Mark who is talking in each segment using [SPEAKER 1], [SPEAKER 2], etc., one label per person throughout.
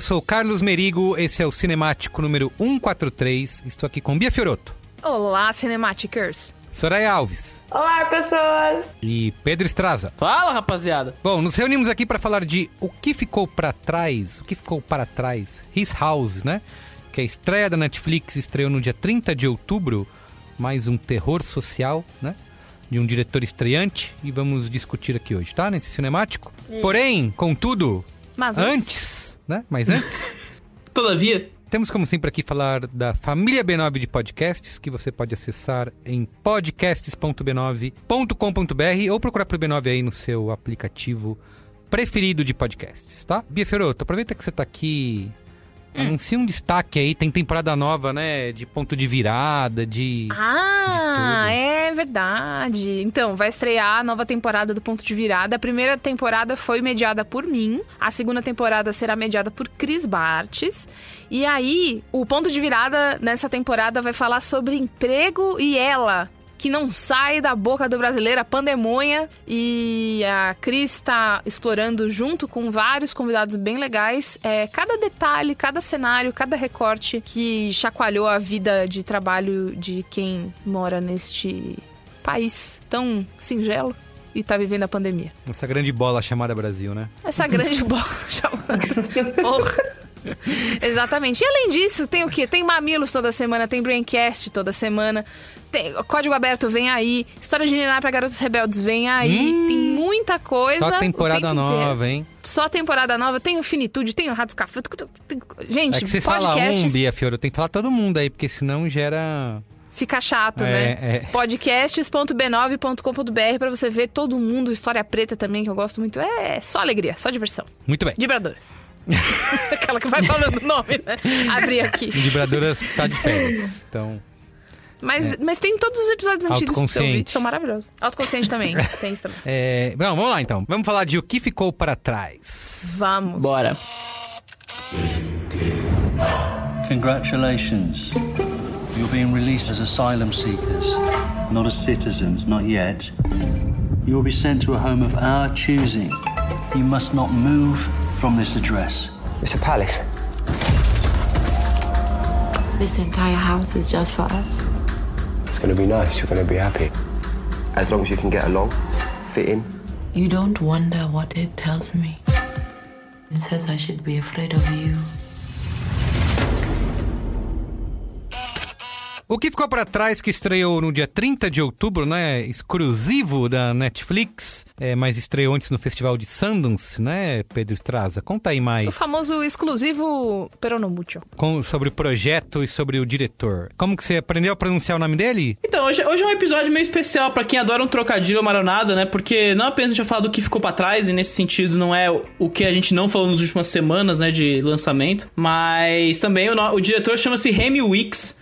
[SPEAKER 1] eu sou o Carlos Merigo, esse é o Cinemático número 143. Estou aqui com Bia Fioroto,
[SPEAKER 2] Olá, Cinematicers!
[SPEAKER 1] Soraya Alves
[SPEAKER 3] Olá, pessoas!
[SPEAKER 1] e Pedro Estraza.
[SPEAKER 4] Fala, rapaziada.
[SPEAKER 1] Bom, nos reunimos aqui para falar de O que ficou para trás, o que ficou para trás, His House, né? Que é a estreia da Netflix, estreou no dia 30 de outubro, mais um terror social, né? De um diretor estreante e vamos discutir aqui hoje, tá? Nesse cinemático. Porém, contudo,
[SPEAKER 2] Mas
[SPEAKER 1] antes, né? Mas antes,
[SPEAKER 4] Todavia,
[SPEAKER 1] Temos, como sempre, aqui falar da família B9 de podcasts, que você pode acessar em podcasts.b9.com.br ou procurar por B9 aí no seu aplicativo preferido de podcasts, tá? Bia Feroto, aproveita que você tá aqui. Anuncia um destaque aí, tem temporada nova, né? De ponto de virada, de.
[SPEAKER 2] Ah,
[SPEAKER 1] de
[SPEAKER 2] é verdade. Então, vai estrear a nova temporada do Ponto de Virada. A primeira temporada foi mediada por mim. A segunda temporada será mediada por Cris Bartes. E aí, o Ponto de Virada nessa temporada vai falar sobre emprego e ela. Que não sai da boca do brasileiro, a pandemonha. E a Cris está explorando, junto com vários convidados bem legais, é, cada detalhe, cada cenário, cada recorte que chacoalhou a vida de trabalho de quem mora neste país tão singelo e tá vivendo a pandemia.
[SPEAKER 1] Essa grande bola chamada Brasil, né?
[SPEAKER 2] Essa grande bola chamada. Porra. Exatamente. E além disso, tem o quê? Tem Mamilos toda semana, tem Braincast toda semana, tem Código Aberto vem aí, História de Ninar pra Garotas Rebeldes vem aí,
[SPEAKER 1] Hum.
[SPEAKER 2] tem muita coisa.
[SPEAKER 1] Só temporada
[SPEAKER 2] tempo inteiro.
[SPEAKER 1] nova, hein?
[SPEAKER 2] Só temporada nova, tem o Finitude, tem o Ratos Café. Gente,
[SPEAKER 1] É que você fala um, Bia Fioro, tem que falar todo mundo aí, porque senão gera.
[SPEAKER 2] fica chato,
[SPEAKER 1] É,
[SPEAKER 2] né?
[SPEAKER 1] é.
[SPEAKER 2] Podcasts.b9.com.br pra você ver todo mundo, História Preta também, que eu gosto muito. É só alegria, só diversão.
[SPEAKER 1] Muito bem.
[SPEAKER 2] Vibradoras. Aquela que vai falando o nome, né? Abri aqui.
[SPEAKER 1] Vibradoras tá de férias. Então.
[SPEAKER 2] Mas, mas tem todos os episódios antigos que eu vi,
[SPEAKER 1] Autoconsciente.
[SPEAKER 2] que são maravilhosos. Autoconsciente também, tem isso também.
[SPEAKER 1] É, bom, vamos lá então. Vamos falar de o que ficou para trás.
[SPEAKER 2] Vamos.
[SPEAKER 4] bora.
[SPEAKER 5] Congratulations. You're being released as asylum seekers, not as citizens, not yet.
[SPEAKER 3] You'll be sent to a home of our choosing. You must not move from this address.
[SPEAKER 6] It's a palace.
[SPEAKER 5] This entire house is just for us.
[SPEAKER 6] It's going to be nice. You're going to be happy. As long as you can get along, fit in.
[SPEAKER 5] You don't wonder what it tells me. It says I should be afraid of you.
[SPEAKER 1] O que ficou pra trás que estreou no dia 30 de outubro, né? Exclusivo da Netflix, é, mas estreou antes no Festival de Sundance, né, Pedro Estraza? Conta aí mais.
[SPEAKER 2] O famoso exclusivo Peronomútil.
[SPEAKER 1] Com, sobre o projeto e sobre o diretor. Como que você aprendeu a pronunciar o nome dele?
[SPEAKER 4] Então, hoje, hoje é um episódio meio especial pra quem adora um trocadilho maronada, né? Porque não apenas a gente vai falar do que ficou pra trás, e nesse sentido não é o que a gente não falou nas últimas semanas, né, de lançamento, mas também o, o diretor chama-se Remy Wicks,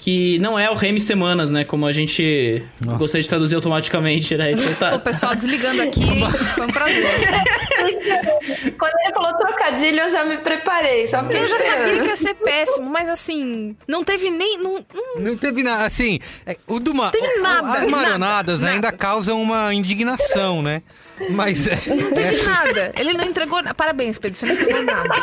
[SPEAKER 4] que não é o Remy Semanas, né? Como a gente
[SPEAKER 1] Nossa.
[SPEAKER 4] gostaria de traduzir automaticamente, né? Então tá.
[SPEAKER 2] O pessoal desligando aqui, foi um prazer.
[SPEAKER 7] Quando ele falou trocadilho, eu já me preparei. Só
[SPEAKER 2] Eu já sabia que ia ser péssimo, mas assim, não teve nem. Não, hum,
[SPEAKER 1] Não teve nada, assim, é, o do ma-
[SPEAKER 2] Tem nada,
[SPEAKER 1] As maronadas
[SPEAKER 2] nada,
[SPEAKER 1] ainda
[SPEAKER 2] nada.
[SPEAKER 1] causam uma indignação, né? Mas é,
[SPEAKER 2] não teve
[SPEAKER 1] essas-
[SPEAKER 2] nada. Ele não entregou. Parabéns, Pedro, você não entregou nada.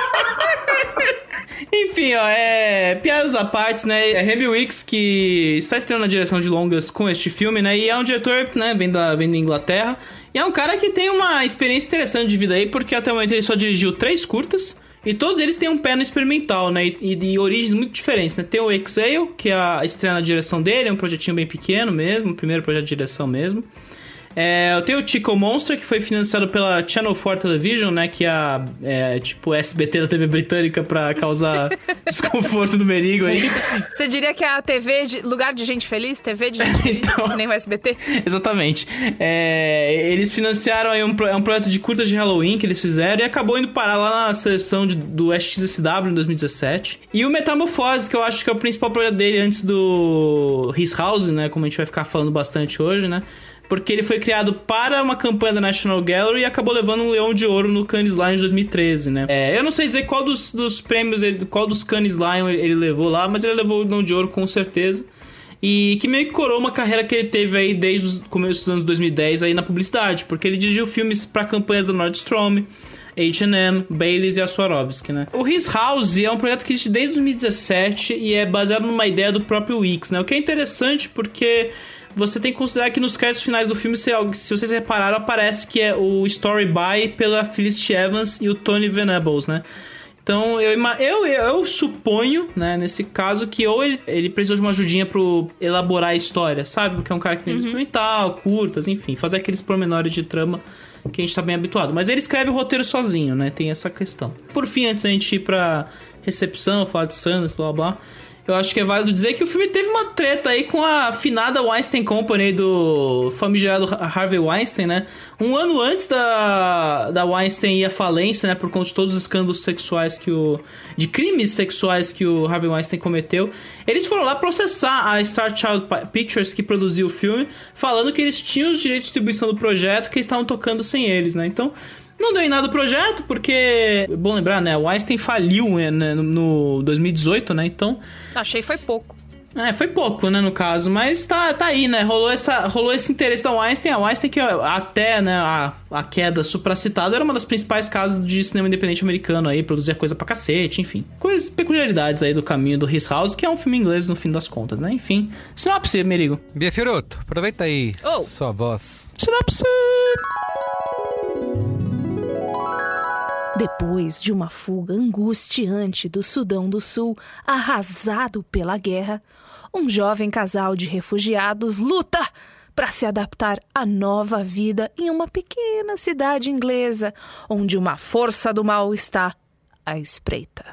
[SPEAKER 4] Enfim, ó, é. Piadas à parte, né? É Remy Wicks que está estreando na direção de longas com este filme, né? E é um diretor, né? Vem da, vem da Inglaterra. E é um cara que tem uma experiência interessante de vida aí, porque até o momento ele só dirigiu três curtas. E todos eles têm um pé no experimental, né? E, e de origens muito diferentes, né? Tem o Exhale, que é a estreia na direção dele, é um projetinho bem pequeno mesmo, o primeiro projeto de direção mesmo. É, eu tenho o Tico Monster, que foi financiado pela Channel 4 Television, né? Que é, a, é tipo SBT da TV britânica pra causar desconforto no merigo aí.
[SPEAKER 2] Você diria que é a TV de lugar de gente feliz? TV de gente feliz?
[SPEAKER 4] Então.
[SPEAKER 2] nem o SBT?
[SPEAKER 4] Exatamente. É, eles financiaram aí um, é um projeto de curtas de Halloween que eles fizeram e acabou indo parar lá na seleção de- do SXSW em 2017. E o Metamorfose, que eu acho que é o principal projeto dele antes do His House, né? Como a gente vai ficar falando bastante hoje, né? Porque ele foi criado para uma campanha da National Gallery e acabou levando um leão de ouro no Cannes Lion de 2013, né? É, eu não sei dizer qual dos, dos prêmios, ele- qual dos Cannes Lion ele, levou lá, mas ele levou o leão de ouro com certeza. E que meio que corou uma carreira que ele teve aí desde o começo dos anos 2010 aí na publicidade, porque ele dirigiu filmes para campanhas da Nordstrom, H&M, Baileys e a Swarovski, né? O His House é um projeto que existe desde 2017 e é baseado numa ideia do próprio Wix, né? O que é interessante porque você tem que considerar que nos créditos finais do filme, se, se vocês repararam, aparece que é o story by pela Felicity Evans e o Tony Venables, né? Então, eu, eu, eu, suponho, né, nesse caso, que ou ele, ele precisou de uma ajudinha pro elaborar a história, sabe? Porque é um cara que tem uhum. experimental, curtas, enfim, fazer aqueles pormenores de trama que a gente tá bem habituado. Mas ele escreve o roteiro sozinho, né? Tem essa questão. Por fim, antes da gente ir pra recepção, falar de Sanders, blá blá, eu acho que é válido dizer que o filme teve uma treta aí com a finada Weinstein Company do famigerado Harvey Weinstein, né? Um ano antes da, da Weinstein ir à falência, né? Por conta de todos os escândalos sexuais que o... de crimes sexuais que o Harvey Weinstein cometeu. Eles foram lá processar a Star Child Pictures, que produziu o filme, falando que eles tinham os direitos de distribuição do projeto, que eles estavam tocando sem eles, né? Então... Não deu em nada o projeto, porque. Bom lembrar, né? O Einstein faliu né, no 2018, né? Então.
[SPEAKER 2] Achei foi pouco.
[SPEAKER 4] É, foi pouco, né, no caso, mas tá, tá aí, né? Rolou, essa, rolou esse interesse da Weinstein. A Weinstein, que até né, a, a queda supracitada, era uma das principais casas de cinema independente americano aí, produzia coisa pra cacete, enfim. Coisas, peculiaridades aí do caminho do His House, que é um filme inglês no fim das contas, né? Enfim. Sinopse, Merigo.
[SPEAKER 1] Bia Fioroto, aproveita aí oh. sua voz.
[SPEAKER 4] Sinopse!
[SPEAKER 8] Depois de uma fuga angustiante do Sudão do Sul, arrasado pela guerra, um jovem casal de refugiados luta para se adaptar à nova vida em uma pequena cidade inglesa, onde uma força do mal está à espreita.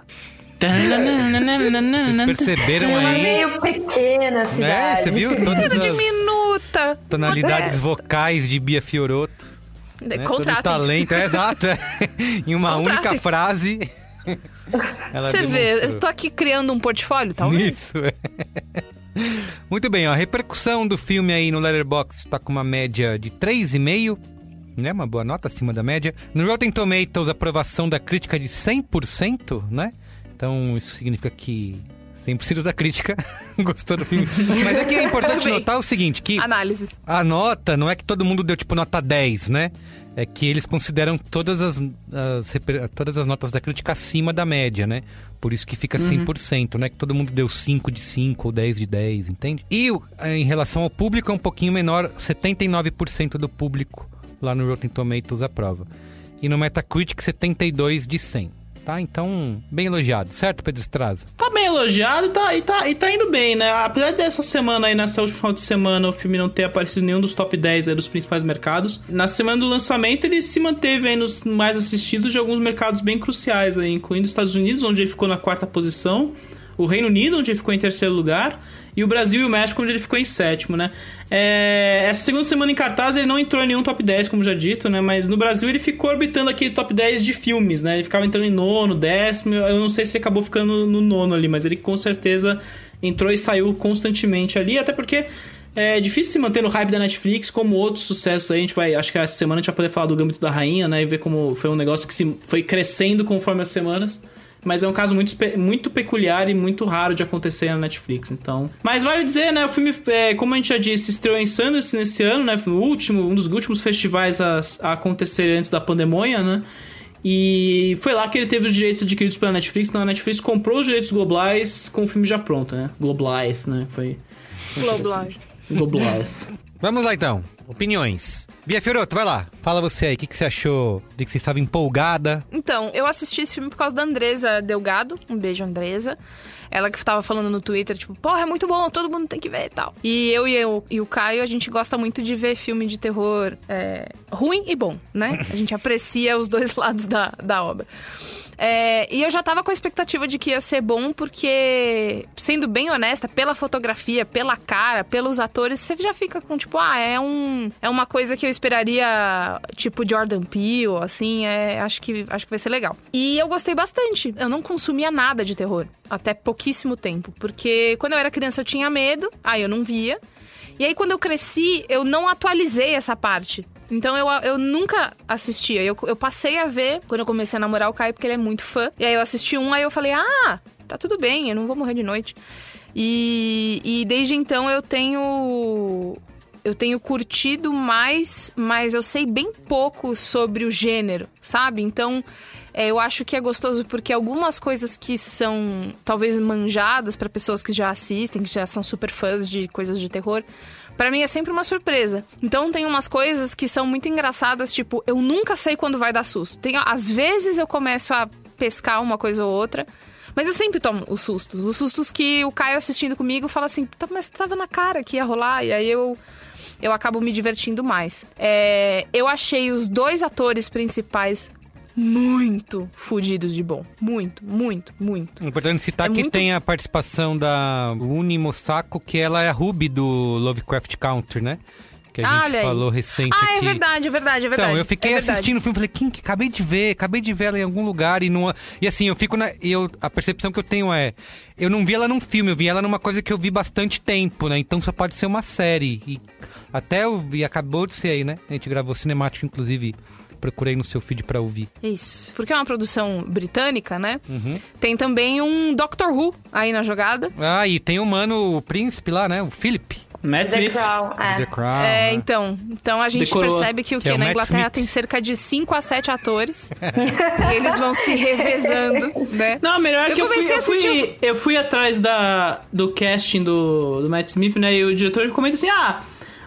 [SPEAKER 1] Vocês perceberam aí?
[SPEAKER 7] meio pequena cidade.
[SPEAKER 1] É, você viu? Todas as
[SPEAKER 2] diminuta.
[SPEAKER 1] tonalidades vocais de Bia Fioroto.
[SPEAKER 2] Né?
[SPEAKER 1] Todo talento, é exato. em uma
[SPEAKER 2] Contratem.
[SPEAKER 1] única frase. ela
[SPEAKER 2] Você vê,
[SPEAKER 1] demonstrou.
[SPEAKER 2] eu tô aqui criando um portfólio, talvez.
[SPEAKER 1] Isso, é. Muito bem, ó, a repercussão do filme aí no Letterboxd tá com uma média de 3,5, né? Uma boa nota acima da média. No Rotten Tomatoes, aprovação da crítica de 100%, né? Então, isso significa que 100% da crítica gostou do filme. Mas é que é importante notar o seguinte, que
[SPEAKER 2] Análises.
[SPEAKER 1] a nota não é que todo mundo deu tipo nota 10, né? É que eles consideram todas as, as todas as notas da crítica acima da média, né? Por isso que fica 100%, não é que todo mundo deu 5 de 5 ou 10 de 10, entende? E em relação ao público é um pouquinho menor, 79% do público lá no Rotten Tomatoes aprova. E no Metacritic 72 de 100. Tá? Então, bem elogiado, certo, Pedro Straza?
[SPEAKER 4] Tá bem elogiado e tá, e, tá, e tá indo bem, né? Apesar dessa semana aí, nessa última final de semana, o filme não ter aparecido em nenhum dos top 10 aí dos principais mercados. Na semana do lançamento, ele se manteve aí nos mais assistidos de alguns mercados bem cruciais aí, incluindo os Estados Unidos, onde ele ficou na quarta posição, o Reino Unido, onde ele ficou em terceiro lugar, e o Brasil e o México, onde ele ficou em sétimo, né? É, essa segunda semana em cartaz ele não entrou em nenhum top 10, como já dito, né? Mas no Brasil ele ficou orbitando aquele top 10 de filmes, né? Ele ficava entrando em nono, décimo. Eu não sei se ele acabou ficando no nono ali, mas ele com certeza entrou e saiu constantemente ali, até porque é difícil se manter no hype da Netflix, como outros sucessos aí. A gente vai, acho que essa semana a gente vai poder falar do Gambito da Rainha, né? E ver como foi um negócio que se, foi crescendo conforme as semanas. Mas é um caso muito, muito peculiar e muito raro de acontecer na Netflix, então... Mas vale dizer, né, o filme, é, como a gente já disse, estreou em Sundance nesse ano, né, foi o último, um dos últimos festivais a, a acontecer antes da pandemia, né? E foi lá que ele teve os direitos adquiridos pela Netflix, então a Netflix comprou os direitos globais com o filme já pronto, né? Globais, né? Foi...
[SPEAKER 2] Globlage.
[SPEAKER 4] Globais.
[SPEAKER 1] Vamos lá então. Opiniões. Bia Fioroto, vai lá. Fala você aí, o que, que você achou? Vi que você estava empolgada.
[SPEAKER 2] Então, eu assisti esse filme por causa da Andresa Delgado. Um beijo, Andresa. Ela que tava falando no Twitter, tipo, porra, é muito bom, todo mundo tem que ver e tal. E eu e, eu, e o Caio, a gente gosta muito de ver filme de terror é, ruim e bom, né? A gente aprecia os dois lados da, da obra. É, e eu já tava com a expectativa de que ia ser bom, porque, sendo bem honesta, pela fotografia, pela cara, pelos atores, você já fica com, tipo, ah, é, um, é uma coisa que eu esperaria, tipo Jordan Peele, assim, é, acho, que, acho que vai ser legal. E eu gostei bastante. Eu não consumia nada de terror, até pouquíssimo tempo, porque quando eu era criança eu tinha medo, aí eu não via. E aí, quando eu cresci, eu não atualizei essa parte. Então eu, eu nunca assistia. Eu, eu passei a ver quando eu comecei a namorar o Caio, porque ele é muito fã. E aí eu assisti um, aí eu falei, ah, tá tudo bem, eu não vou morrer de noite. E, e desde então eu tenho. Eu tenho curtido mais, mas eu sei bem pouco sobre o gênero, sabe? Então. É, eu acho que é gostoso porque algumas coisas que são talvez manjadas para pessoas que já assistem, que já são super fãs de coisas de terror, Pra mim é sempre uma surpresa. Então tem umas coisas que são muito engraçadas, tipo, eu nunca sei quando vai dar susto. Tem, às vezes eu começo a pescar uma coisa ou outra, mas eu sempre tomo os sustos. Os sustos que o Caio assistindo comigo fala assim, "Tá, mas tava na cara que ia rolar, e aí eu. Eu acabo me divertindo mais. É, eu achei os dois atores principais muito fudidos de bom. Muito, muito, muito.
[SPEAKER 1] É importante citar
[SPEAKER 2] É
[SPEAKER 1] que
[SPEAKER 2] muito-
[SPEAKER 1] tem a participação da Uni Mosako, que ela é a Ruby do Lovecraft Country, né? Que a
[SPEAKER 2] Ah,
[SPEAKER 1] gente falou recente
[SPEAKER 2] Ah, é
[SPEAKER 1] aqui.
[SPEAKER 2] verdade, é verdade, é verdade.
[SPEAKER 1] Então, eu fiquei
[SPEAKER 2] É
[SPEAKER 1] assistindo o filme e falei, Kim, que acabei de ver, acabei de ver ela em algum lugar e não. E assim, eu fico na. Eu, a percepção que eu tenho é. Eu não vi ela num filme, eu vi ela numa coisa que eu vi bastante tempo, né? Então só pode ser uma série. E até eu vi, acabou de ser aí, né? A gente gravou cinemático, inclusive. Procurei no seu feed pra ouvir.
[SPEAKER 2] Isso. Porque é uma produção britânica, né?
[SPEAKER 1] Uhum.
[SPEAKER 2] Tem também um Doctor Who aí na jogada.
[SPEAKER 1] Ah, e tem o mano, o príncipe lá, né? O Philip.
[SPEAKER 4] Matt
[SPEAKER 7] The
[SPEAKER 4] Smith.
[SPEAKER 7] Crown, é.
[SPEAKER 1] The Crown.
[SPEAKER 2] é,
[SPEAKER 1] né?
[SPEAKER 2] então. Então a gente
[SPEAKER 4] Decorou.
[SPEAKER 2] percebe que o
[SPEAKER 1] Que é
[SPEAKER 2] que
[SPEAKER 1] o
[SPEAKER 2] na
[SPEAKER 1] Matt
[SPEAKER 2] Inglaterra
[SPEAKER 1] Smith.
[SPEAKER 2] tem cerca de 5 a 7 atores. e eles vão se revezando, né?
[SPEAKER 4] Não, melhor
[SPEAKER 2] Eu
[SPEAKER 4] que eu fui, eu fui, eu fui atrás da, do casting do, do Matt Smith, né? E o diretor comenta assim: ah,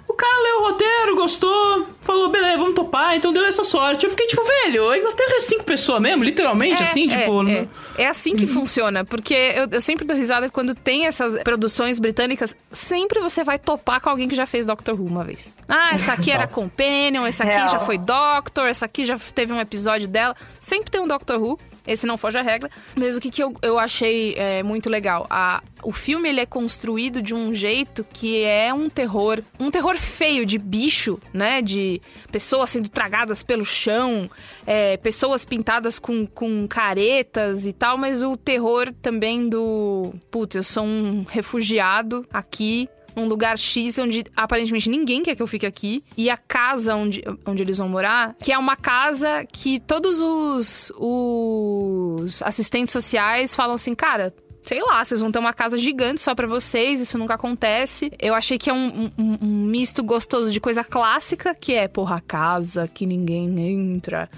[SPEAKER 4] o cara leu o roteiro, gostou, falou, beleza, vamos topar, então deu essa sorte. Eu fiquei tipo, velho, a Inglaterra é cinco pessoas mesmo, literalmente,
[SPEAKER 2] É,
[SPEAKER 4] assim,
[SPEAKER 2] é,
[SPEAKER 4] tipo.
[SPEAKER 2] é.
[SPEAKER 4] não-
[SPEAKER 2] É assim que funciona, porque eu, eu sempre dou risada quando tem essas produções britânicas, sempre você vai topar com alguém que já fez Doctor Who uma vez. Ah, essa aqui era Companion, essa aqui
[SPEAKER 7] Real.
[SPEAKER 2] já foi Doctor, essa aqui já teve um episódio dela. Sempre tem um Doctor Who. Esse não foge a regra. Mas o que, que eu, eu achei é, muito legal? A, o filme ele é construído de um jeito que é um terror. Um terror feio de bicho, né? De pessoas sendo tragadas pelo chão, é, pessoas pintadas com, com caretas e tal, mas o terror também do. Putz, eu sou um refugiado aqui num lugar X onde aparentemente ninguém quer que eu fique aqui. E a casa onde, onde eles vão morar, que é uma casa que todos os, os assistentes sociais falam assim, cara. sei lá, vocês vão ter uma casa gigante só pra vocês, isso nunca acontece. Eu achei que é um, um- um misto gostoso de coisa clássica, que é, porra, casa que ninguém entra.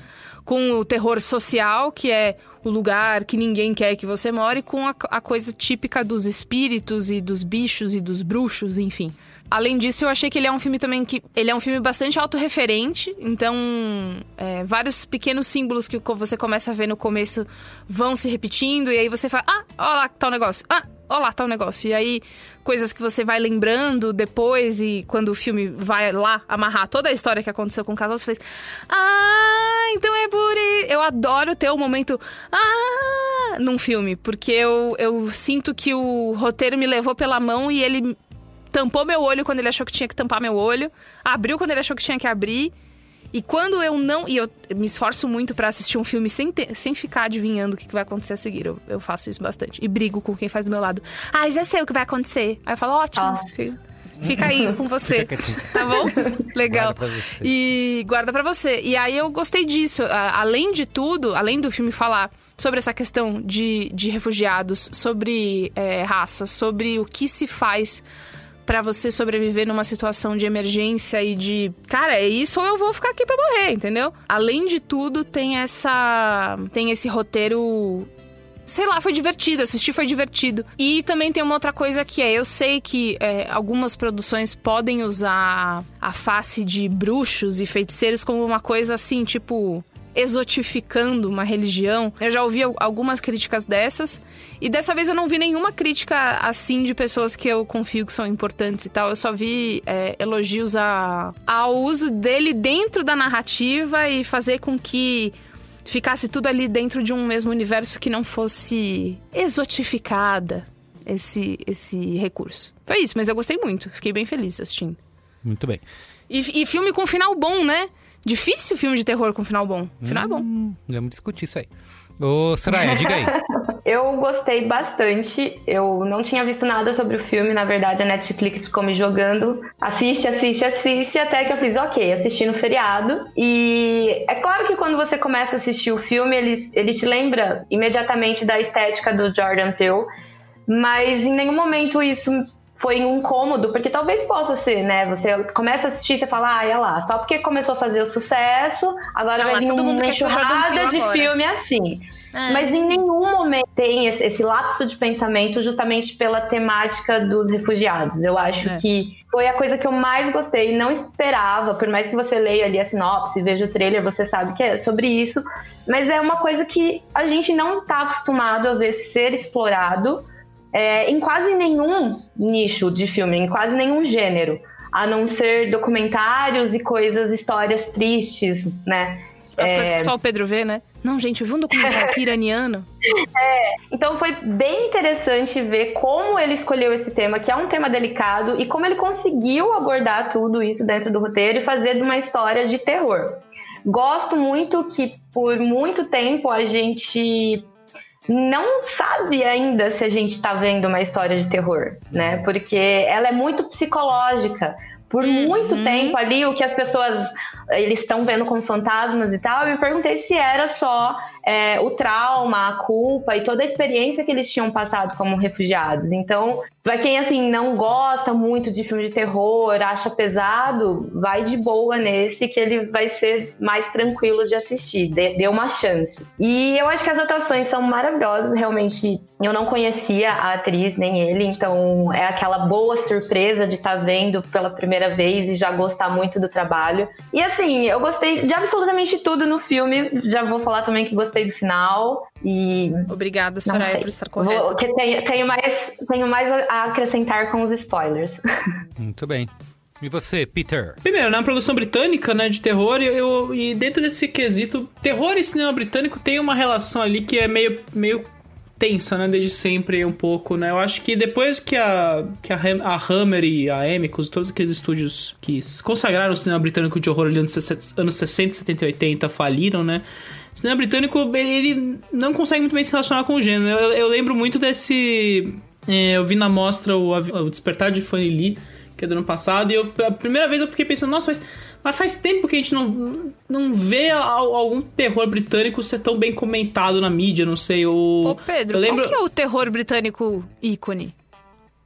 [SPEAKER 2] Com o terror social, que é o lugar que ninguém quer que você more, com a, a coisa típica dos espíritos e dos bichos e dos bruxos, enfim. Além disso, eu achei que ele é um filme também que. Ele é um filme bastante autorreferente. Então, é, vários pequenos símbolos que você começa a ver no começo vão se repetindo. E aí você fala: Ah, olha lá o negócio. Ah, olha lá o negócio. E aí, coisas que você vai lembrando depois. E quando o filme vai lá amarrar toda a história que aconteceu com o casal, você faz: Ah, então é por. Eu adoro ter o momento. Ah, num filme. Porque eu, eu sinto que o roteiro me levou pela mão e ele tampou meu olho quando ele achou que tinha que tampar meu olho, abriu quando ele achou que tinha que abrir. E quando eu não. E eu me esforço muito pra assistir um filme sem, sem ficar adivinhando o que vai acontecer a seguir. Eu, eu faço isso bastante. E brigo com quem faz do meu lado. Ah, já sei o que vai acontecer. Aí eu falo, ótimo. Fica, fica aí com você. Tá bom? Legal.
[SPEAKER 1] Guarda.
[SPEAKER 2] E guarda pra você. E aí eu gostei disso. Além de tudo, além do filme falar sobre essa questão de, de refugiados, sobre é, raça, sobre o que se faz pra você sobreviver numa situação de emergência e de, cara, é isso ou eu vou ficar aqui pra morrer, entendeu? Além de tudo, tem essa tem esse roteiro sei lá, foi divertido, assistir foi divertido. E também tem uma outra coisa que é, eu sei que é, algumas produções podem usar a face de bruxos e feiticeiros como uma coisa assim, tipo exotificando uma religião. Eu já ouvi al- algumas críticas dessas e dessa vez eu não vi nenhuma crítica assim de pessoas que eu confio que são importantes e tal. Eu só vi é, elogios a, ao uso dele dentro da narrativa e fazer com que ficasse tudo ali dentro de um mesmo universo que não fosse exotificada esse, esse recurso. Foi isso, mas eu gostei muito. Fiquei bem feliz assistindo.
[SPEAKER 1] Muito bem.
[SPEAKER 2] E, e filme com final bom, né? Difícil filme de terror com final bom. Final é bom.
[SPEAKER 1] Vamos discutir isso aí. Ô, Soraya, diga aí.
[SPEAKER 7] Eu gostei bastante. Eu não tinha visto nada sobre o filme. Na verdade, a Netflix ficou me jogando. Assiste, assiste, assiste. Até que eu fiz, ok, assisti no feriado. E é claro que quando você começa a assistir o filme, ele, ele te lembra imediatamente da estética do Jordan Peele. Mas em nenhum momento isso foi um incômodo, porque talvez possa ser, né? Você começa a assistir e você fala, ah, é lá, só porque começou a fazer o sucesso, agora
[SPEAKER 2] lá,
[SPEAKER 7] vai vir
[SPEAKER 2] todo mundo
[SPEAKER 7] uma enxurrada de
[SPEAKER 2] agora.
[SPEAKER 7] filme assim.
[SPEAKER 2] É.
[SPEAKER 7] Mas em nenhum momento tem esse, esse lapso de pensamento justamente pela temática dos refugiados. Eu acho
[SPEAKER 2] É.
[SPEAKER 7] que foi a coisa que eu mais gostei. Não esperava, por mais que você leia ali a sinopse, veja o trailer, você sabe que é sobre isso. Mas é uma coisa que a gente não está acostumado a ver ser explorado é, em quase nenhum nicho de filme, em quase nenhum gênero. A não ser documentários e coisas, histórias tristes, né?
[SPEAKER 2] As
[SPEAKER 7] É,
[SPEAKER 2] coisas que só o Pedro vê, né? Não, gente, eu vi um documentário aqui iraniano.
[SPEAKER 7] Então foi bem interessante ver como ele escolheu esse tema, que é um tema delicado, e como ele conseguiu abordar tudo isso dentro do roteiro e fazer de uma história de terror. Gosto muito que por muito tempo a gente não sabe ainda se a gente tá vendo uma história de terror, né? Porque ela é muito psicológica. Por muito tempo ali, o que as pessoas eles estão vendo como fantasmas e tal, eu me perguntei se era só é, o trauma, a culpa e toda a experiência que eles tinham passado como refugiados. Então, pra quem assim não gosta muito de filme de terror, acha pesado, vai de boa nesse que ele vai ser mais tranquilo de assistir. Dê, dê uma chance. E eu acho que as atuações são maravilhosas, realmente. Eu não conhecia a atriz nem ele, então é aquela boa surpresa de estar vendo pela primeira vez e já gostar muito do trabalho. E assim, eu gostei de absolutamente tudo no filme. Já vou falar também que gostei do final. E.
[SPEAKER 2] Obrigada, Soraya, por estar
[SPEAKER 7] Vou-
[SPEAKER 2] correta.
[SPEAKER 7] que tenho, tenho mais, tenho mais a acrescentar com os spoilers.
[SPEAKER 1] Muito bem. E você, Peter?
[SPEAKER 4] Primeiro, né, uma produção britânica, né, de terror, e, eu, e dentro desse quesito, terror e cinema britânico tem uma relação ali que é meio, meio tensa, né, desde sempre um pouco, né, eu acho que depois que a, que a, a Hammer e a Amicus, todos aqueles estúdios que consagraram o cinema britânico de horror ali nos anos 60, 70 e 80 faliram, né, o cinema britânico, ele, ele não consegue muito bem se relacionar com o gênero, eu, eu lembro muito desse... é, eu vi na mostra o, o Despertar de Fanny Lee, que é do ano passado, e eu, a primeira vez eu fiquei pensando, nossa, mas, mas faz tempo que a gente não, não vê algum terror britânico ser tão bem comentado na mídia, não sei, o...
[SPEAKER 2] Ô Pedro, eu lembro... qual que é o terror britânico ícone?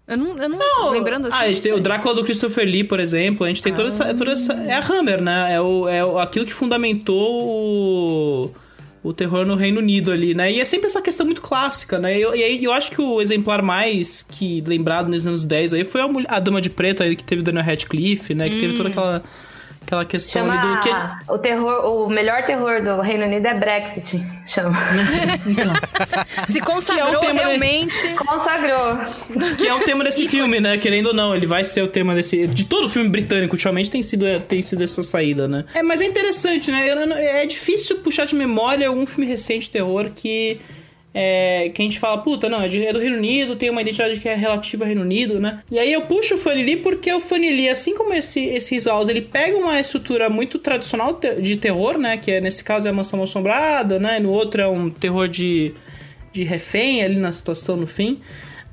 [SPEAKER 2] Eu não, eu não, não lembrando assim.
[SPEAKER 4] Ah, a gente tem o Drácula do Christopher Lee, por exemplo. A gente tem ah. toda, essa, toda essa. É a Hammer, né? É, o, é aquilo que fundamentou o, o terror no Reino Unido ali, né? E é sempre essa questão muito clássica, né? E, aí eu, eu, acho que o exemplar mais que lembrado nos anos 10 aí foi a, a Dama de Preto aí, que teve Daniel Radcliffe, né? Que hum. teve toda aquela Aquela questão
[SPEAKER 7] chama
[SPEAKER 4] ali do
[SPEAKER 7] que. O terror, o melhor terror do Reino Unido é Brexit. Chama.
[SPEAKER 2] Se consagrou é um realmente.
[SPEAKER 7] De... Consagrou.
[SPEAKER 4] Que é o tema desse filme, né? Querendo ou não, ele vai ser o tema desse. De todo filme britânico, ultimamente, tem sido, tem sido essa saída, né? É, mas é interessante, né? É difícil puxar de memória algum filme recente de terror que é, que a gente fala, puta, não, é, de, é, do Reino Unido, tem uma identidade que é relativa ao Reino Unido, né? E aí eu puxo o Lee porque o Lee, assim como esse, esse House, ele pega uma estrutura muito tradicional de terror, né? Que é, nesse caso é a Mansão Assombrada, né? No outro é um terror de, de refém ali na situação no fim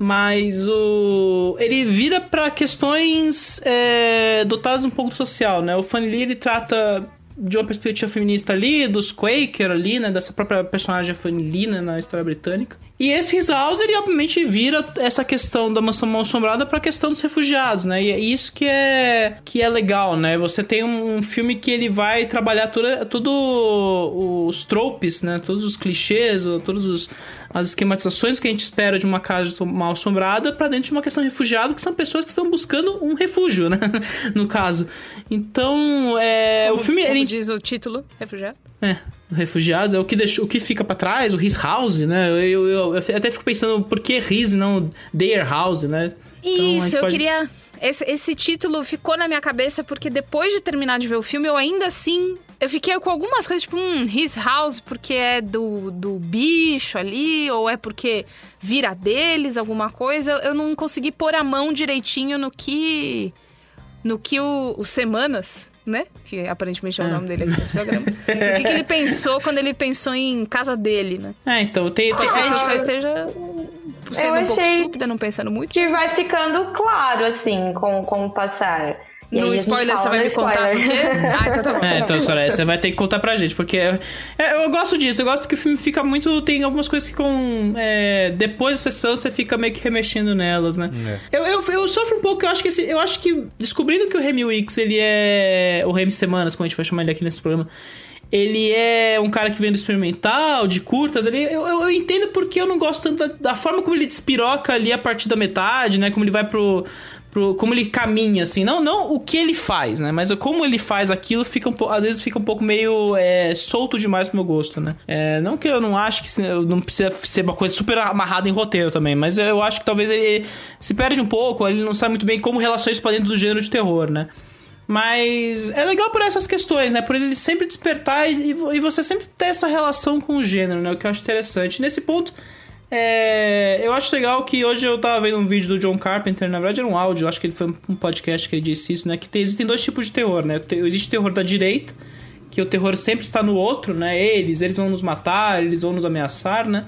[SPEAKER 4] mas o ele vira para questões é, dotadas um pouco do social, né? O Funny Lee ele trata de uma perspectiva feminista ali, dos Quaker ali, né? Dessa própria personagem feminina na história britânica. E esse House, ele obviamente vira essa questão da mansão mal assombrada para a questão dos refugiados, né? E é isso que é, que é legal, né? Você tem um, filme que ele vai trabalhar tudo, tudo os tropes, né? Todos os clichês, todos os as esquematizações que a gente espera de uma casa mal assombrada para dentro de uma questão de refugiado, que são pessoas que estão buscando um refúgio, né? no caso. Então, é,
[SPEAKER 2] como,
[SPEAKER 4] o filme
[SPEAKER 2] como ele diz o título, refugiado.
[SPEAKER 4] É, refugiados é o que deixou, o que fica para trás, o his house, né? Eu, eu, eu, até fico pensando por que his não their house, né?
[SPEAKER 2] Então, Isso, eu pode... queria esse, esse, título ficou na minha cabeça porque depois de terminar de ver o filme, eu ainda assim eu fiquei com algumas coisas, tipo, hum, His House, porque é do, do bicho ali, ou é porque vira deles, alguma coisa. Eu não consegui pôr a mão direitinho no que. No que o, o Semanas, né? Que aparentemente é o nome dele aqui nesse programa. o que, que, ele pensou quando ele pensou em casa dele, né?
[SPEAKER 4] É, então tem.
[SPEAKER 2] Pode ser que eu só esteja sendo eu um pouco estúpida, não pensando muito.
[SPEAKER 7] Que vai ficando claro, assim, com, com o passar.
[SPEAKER 2] E no spoiler você vai me spoiler. contar por quê? Ah, então tá bom.
[SPEAKER 4] É, então, Soraya, você vai ter que contar pra gente, porque é, é, eu gosto disso, eu gosto que o filme fica muito. Tem algumas coisas que com. É, depois da sessão você fica meio que remexendo nelas, né? É. Eu, eu, eu, sofro um pouco, eu acho que esse, eu acho que descobrindo que o Remy Wicks, ele é. O Remy Semanas, como a gente vai chamar ele aqui nesse programa. Ele é um cara que vem do experimental, de curtas. Ele, eu, eu, eu entendo porque eu não gosto tanto da, da forma como ele despiroca ali a partir da metade, né? Como ele vai pro, pro, como ele caminha, assim. Não, não o que ele faz, né? Mas como ele faz aquilo, fica um às vezes fica um pouco meio é, solto demais pro meu gosto, né? É, não que eu não acho que não precisa ser uma coisa super amarrada em roteiro também, mas eu acho que talvez ele se perde um pouco, ele não sabe muito bem como relações para dentro do gênero de terror, né? Mas é legal por essas questões, né? Por ele sempre despertar e, e você sempre ter essa relação com o gênero, né? O que eu acho interessante. Nesse ponto, é, eu acho legal que hoje eu tava vendo um vídeo do John Carpenter, na verdade era um áudio, acho que ele foi um podcast que ele disse isso, né? Que tem, existem dois tipos de terror, né? Existe o terror da direita, que o terror sempre está no outro, né? Eles, eles vão nos matar, eles vão nos ameaçar, né?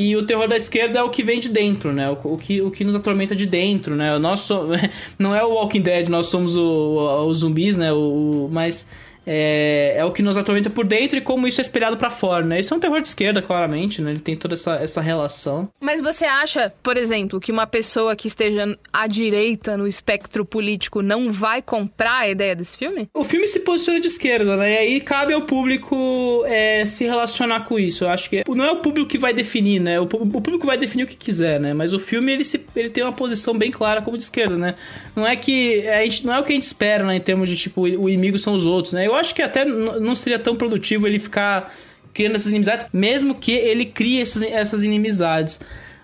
[SPEAKER 4] E o terror da esquerda é o que vem de dentro, né? O, o que, o que nos atormenta de dentro, né? Nós so... não é o Walking Dead, nós somos os zumbis, né? O, mas é, é o que nos atormenta por dentro e como isso é espelhado para fora, né? Isso é um terror de esquerda, claramente, né? Ele tem toda essa, essa relação.
[SPEAKER 2] Mas você acha, por exemplo, que uma pessoa que esteja à direita no espectro político não vai comprar a ideia desse filme?
[SPEAKER 4] O filme se posiciona de esquerda, né? E aí cabe ao público é, se relacionar com isso. Eu acho que não é o público que vai definir, né? O, o público vai definir o que quiser, né? Mas o filme, ele, se, ele tem uma posição bem clara como de esquerda, né? Não é que... A gente, não é o que a gente espera, né? Em termos de, tipo, o inimigo são os outros, né? Eu acho que até não seria tão produtivo ele ficar criando essas inimizades, mesmo que ele crie essas, essas inimizades.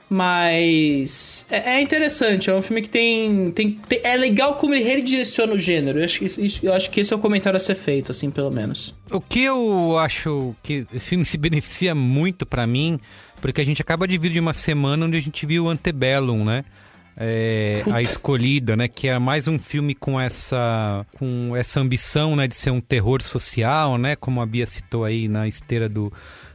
[SPEAKER 4] Mas é, é, interessante, é um filme que tem, tem, tem, É legal como ele redireciona o gênero. Eu acho, que isso, eu acho que esse é o comentário a ser feito, assim, pelo menos.
[SPEAKER 1] O que eu acho que esse filme se beneficia muito para mim, porque a gente acaba de vir de uma semana onde a gente viu Antebellum, né? É, A Escolhida, né? Que é mais um filme com essa, com essa ambição, né? De ser um terror social, né? Como a Bia citou aí na esteira do,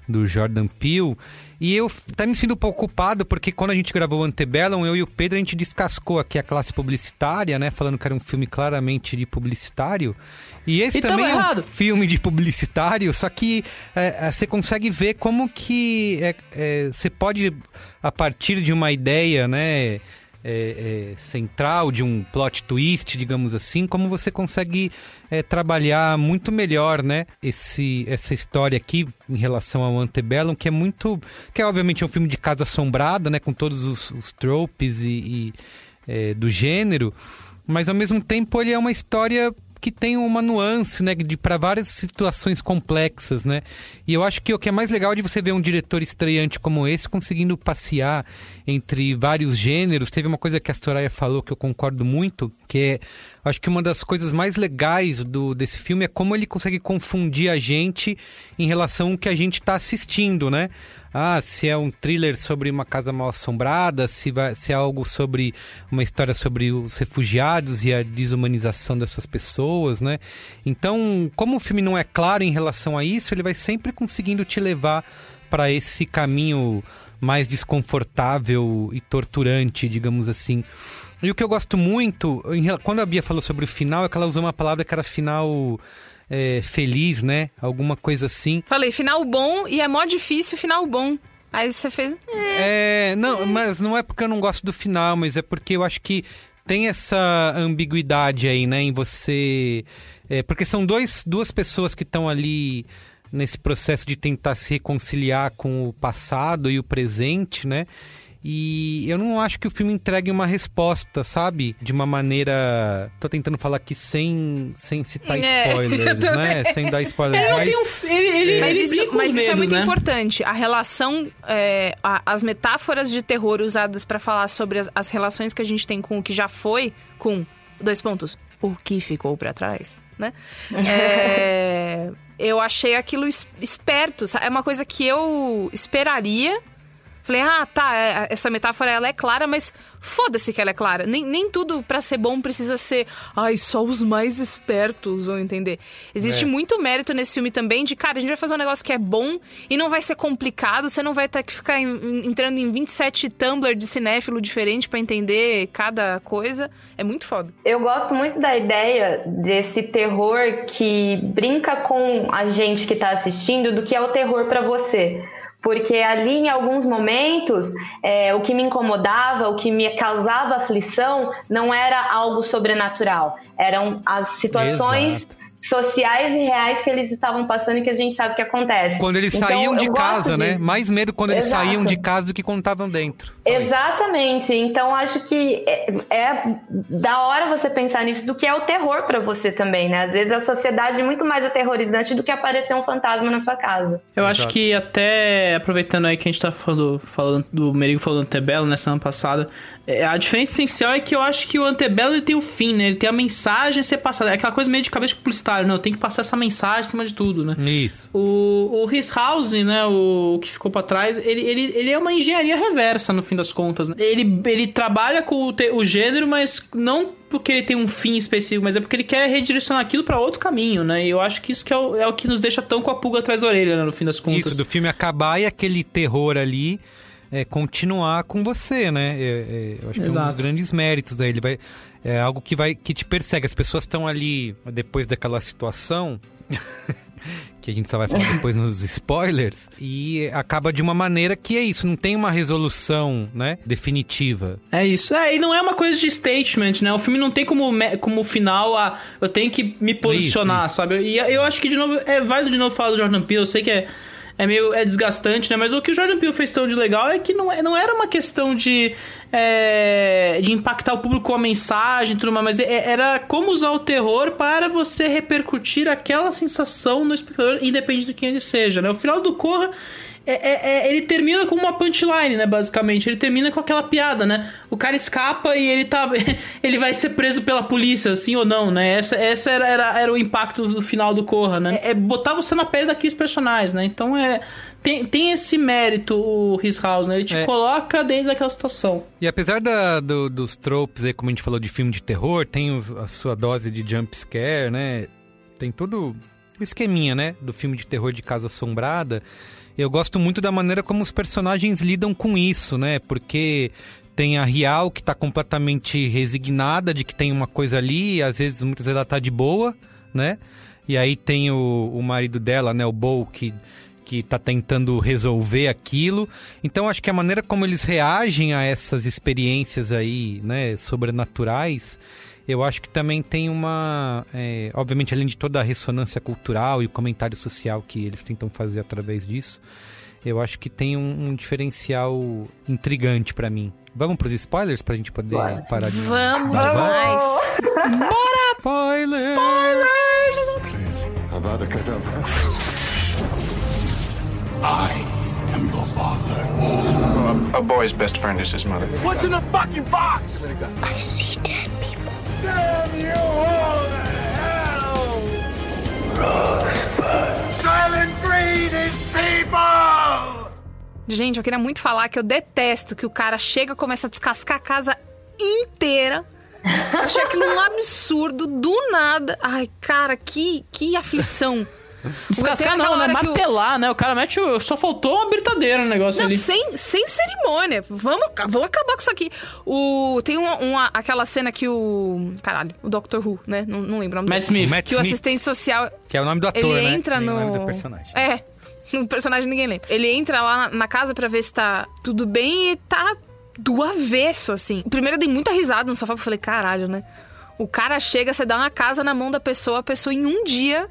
[SPEAKER 1] do Jordan Peele. E eu tá me sentindo um pouco culpado, porque quando a gente gravou o Antebellum, eu e o Pedro, a gente descascou aqui a classe publicitária, né? Falando que era um filme claramente de publicitário. E esse
[SPEAKER 4] E
[SPEAKER 1] também é um filme de publicitário, só que é, é, você consegue ver como que é, é, você pode, a partir de uma ideia, né? É, é, central de um plot twist, digamos assim, como você consegue é, trabalhar muito melhor, né? Esse, essa história aqui em relação ao Antebellum, que é muito, que é obviamente um filme de casa assombrada, né? Com todos os, os tropes e, e, é, do gênero, mas ao mesmo tempo ele é uma história que tem uma nuance, né, de para várias situações complexas, né? E eu acho que o que é mais legal de você ver um diretor estreante como esse conseguindo passear entre vários gêneros. Teve uma coisa que a Soraya falou que eu concordo muito, que é acho que uma das coisas mais legais do desse filme é como ele consegue confundir a gente em relação ao que a gente está assistindo, né? Ah, se é um thriller sobre uma casa mal assombrada, se, vai, se é algo sobre uma história sobre os refugiados e a desumanização dessas pessoas, né? Então, como o filme não é claro em relação a isso, ele vai sempre conseguindo te levar para esse caminho mais desconfortável e torturante, digamos assim. E o que eu gosto muito, quando a Bia falou sobre o final, é que ela usou uma palavra que era final é, feliz, né? Alguma coisa assim.
[SPEAKER 2] Falei, final bom e é mó difícil final bom. Aí você fez.
[SPEAKER 1] É, não, mas não é porque eu não gosto do final, mas é porque eu acho que tem essa ambiguidade aí, né, em você. é, porque são dois, duas pessoas que estão ali nesse processo de tentar se reconciliar com o passado e o presente, né? E eu não acho que o filme entregue uma resposta, sabe? De uma maneira. Tô tentando falar aqui sem, sem citar
[SPEAKER 2] É,
[SPEAKER 1] spoilers, né? Sem dar spoilers.
[SPEAKER 4] Ele
[SPEAKER 1] mas...
[SPEAKER 4] um- ele- ele-
[SPEAKER 2] mas
[SPEAKER 4] ele
[SPEAKER 2] isso, mas isso é muito
[SPEAKER 4] né?
[SPEAKER 2] importante. A relação, é, a- as metáforas de terror usadas pra falar sobre as, as relações que a gente tem com o que já foi, com dois pontos, o que ficou pra trás, né? É, eu achei aquilo es- esperto. É uma coisa que eu esperaria. Falei, ah, tá, é, essa metáfora ela é clara, mas foda-se que ela é clara. Nem, nem tudo pra ser bom precisa ser, ai, só os mais espertos vão entender. Existe
[SPEAKER 9] É.
[SPEAKER 2] muito mérito nesse filme também de, cara, a gente vai fazer um negócio que é bom e não vai ser complicado, você não vai ter que ficar entrando em 27 Tumblr de cinéfilo diferente pra entender cada coisa. É muito foda.
[SPEAKER 7] Eu gosto muito da ideia desse terror que brinca com a gente que tá assistindo do que é o terror pra você. Porque ali, em alguns momentos, é, o que me incomodava, o que me causava aflição, não era algo sobrenatural. Eram as situações sociais e reais que eles estavam passando e que a gente sabe que acontece.
[SPEAKER 1] Quando eles
[SPEAKER 7] Então,
[SPEAKER 1] saíam de casa, né?
[SPEAKER 7] disso.
[SPEAKER 1] Mais medo quando eles
[SPEAKER 7] Exato.
[SPEAKER 1] saíam de casa do que quando estavam dentro.
[SPEAKER 7] Exatamente. Então acho que é, é da hora você pensar nisso do que é o terror pra você também, né? Às vezes a sociedade é muito mais aterrorizante do que aparecer um fantasma na sua casa.
[SPEAKER 4] Eu acho que até, aproveitando aí que a gente tá falando, falando do Merigo falando do Antebello na semana passada, é, a diferença essencial é que eu acho que o Antebello ele tem o fim, né? Ele tem a mensagem a ser passada. É aquela coisa meio de cabeça de publicitário, né? Eu tenho que passar essa mensagem acima de tudo, né?
[SPEAKER 1] Isso.
[SPEAKER 4] O, o His House, né? O, que ficou pra trás, ele, ele, ele é uma engenharia reversa, no fim das contas. Né? Ele, ele trabalha com o, te- o gênero, mas não porque ele tem um fim específico, mas é porque ele quer redirecionar aquilo pra outro caminho, né? E eu acho que isso que é, o, é o que nos deixa tão com a pulga atrás da orelha, né? No fim das contas.
[SPEAKER 1] Isso, do filme acabar e aquele terror ali é, continuar com você, né? É, é, eu acho que é um dos
[SPEAKER 4] Exato.
[SPEAKER 1] grandes méritos aí. Ele vai, é algo que vai que te persegue. As pessoas estão ali depois daquela situação. que a gente só vai falar depois nos spoilers, e acaba de uma maneira que é isso, não tem uma resolução, né, definitiva.
[SPEAKER 4] É isso. É, e não é uma coisa de statement, né? O filme não tem como, como final a eu tenho que me posicionar, sabe? E eu acho que, de novo, é válido de novo falar do Jordan Peele. Eu sei que é, é meio é desgastante, né? Mas o que o Jordan Peele fez tão de legal é que não, é- não era uma questão de, é, de impactar o público com a mensagem tudo mais, mas é- era como usar o terror para você repercutir aquela sensação no espectador, independente de quem ele seja, né? O final do Corra é, é, é, ele termina com uma punchline, né, basicamente. Ele termina com aquela piada, né? O cara escapa e ele tá. ele vai ser preso pela polícia, assim ou não, né? Essa, essa era, era, era o impacto do final do Corra, né? É botar você na pele daqueles personagens, né? Então é. Tem, tem esse mérito o His House, né? Ele te
[SPEAKER 1] É.
[SPEAKER 4] coloca dentro daquela situação.
[SPEAKER 1] E apesar da- do- dos tropes aí, como a gente falou de filme de terror, tem a sua dose de jump scare, né? Tem todo o esqueminha, né? Do filme de terror de Casa Assombrada. Eu gosto muito da maneira como os personagens lidam com isso, né? Porque tem a Rial que tá completamente resignada de que tem uma coisa ali, e às vezes, muitas vezes ela tá de boa, né? E aí tem o, o marido dela, né? O Bo, que que tá tentando resolver aquilo. Então acho que a maneira como eles reagem a essas experiências aí, né, sobrenaturais, eu acho que também tem uma, é, obviamente além de toda a ressonância cultural e o comentário social que eles tentam fazer através disso, eu acho que tem um, um diferencial intrigante pra mim. Vamos pros spoilers pra gente poder parar de
[SPEAKER 2] Vamos demais.
[SPEAKER 1] Bora! Spoilers!
[SPEAKER 9] Avada Kedavra. I am your father.
[SPEAKER 10] A boy's best friend is his mother.
[SPEAKER 9] What's in the fucking box? I see dead people. Damn you all to hell! Silent breed is people!
[SPEAKER 2] Gente, eu queria muito falar que eu detesto que o cara chega e começa a descascar a casa inteira. Achei aquilo um absurdo, do nada. Ai, cara, que, que aflição.
[SPEAKER 4] Descascar não, né?
[SPEAKER 2] que o-
[SPEAKER 4] Martelar, né? O cara mete. o- Só faltou uma britadeira no negócio
[SPEAKER 2] Não,
[SPEAKER 4] ali.
[SPEAKER 2] sem, sem cerimônia. Vamos, vamos acabar com isso aqui. O, tem uma, uma- aquela cena que o. Caralho, o Doctor Who, né? Não, não lembro o nome
[SPEAKER 4] Matt
[SPEAKER 2] dele.
[SPEAKER 4] Smith.
[SPEAKER 1] Matt
[SPEAKER 2] Que o
[SPEAKER 1] Smith.
[SPEAKER 2] assistente social.
[SPEAKER 1] Que é o nome do ator,
[SPEAKER 2] ele
[SPEAKER 1] né?
[SPEAKER 2] entra
[SPEAKER 1] Nem
[SPEAKER 2] no.
[SPEAKER 1] o nome do personagem.
[SPEAKER 2] É. No personagem ninguém lembra. Ele entra lá na, na casa pra ver se tá tudo bem e tá do avesso, assim. Primeiro eu dei muita risada no sofá, porque eu falei, caralho, né? O cara chega, você dá uma casa na mão da pessoa, a pessoa em um dia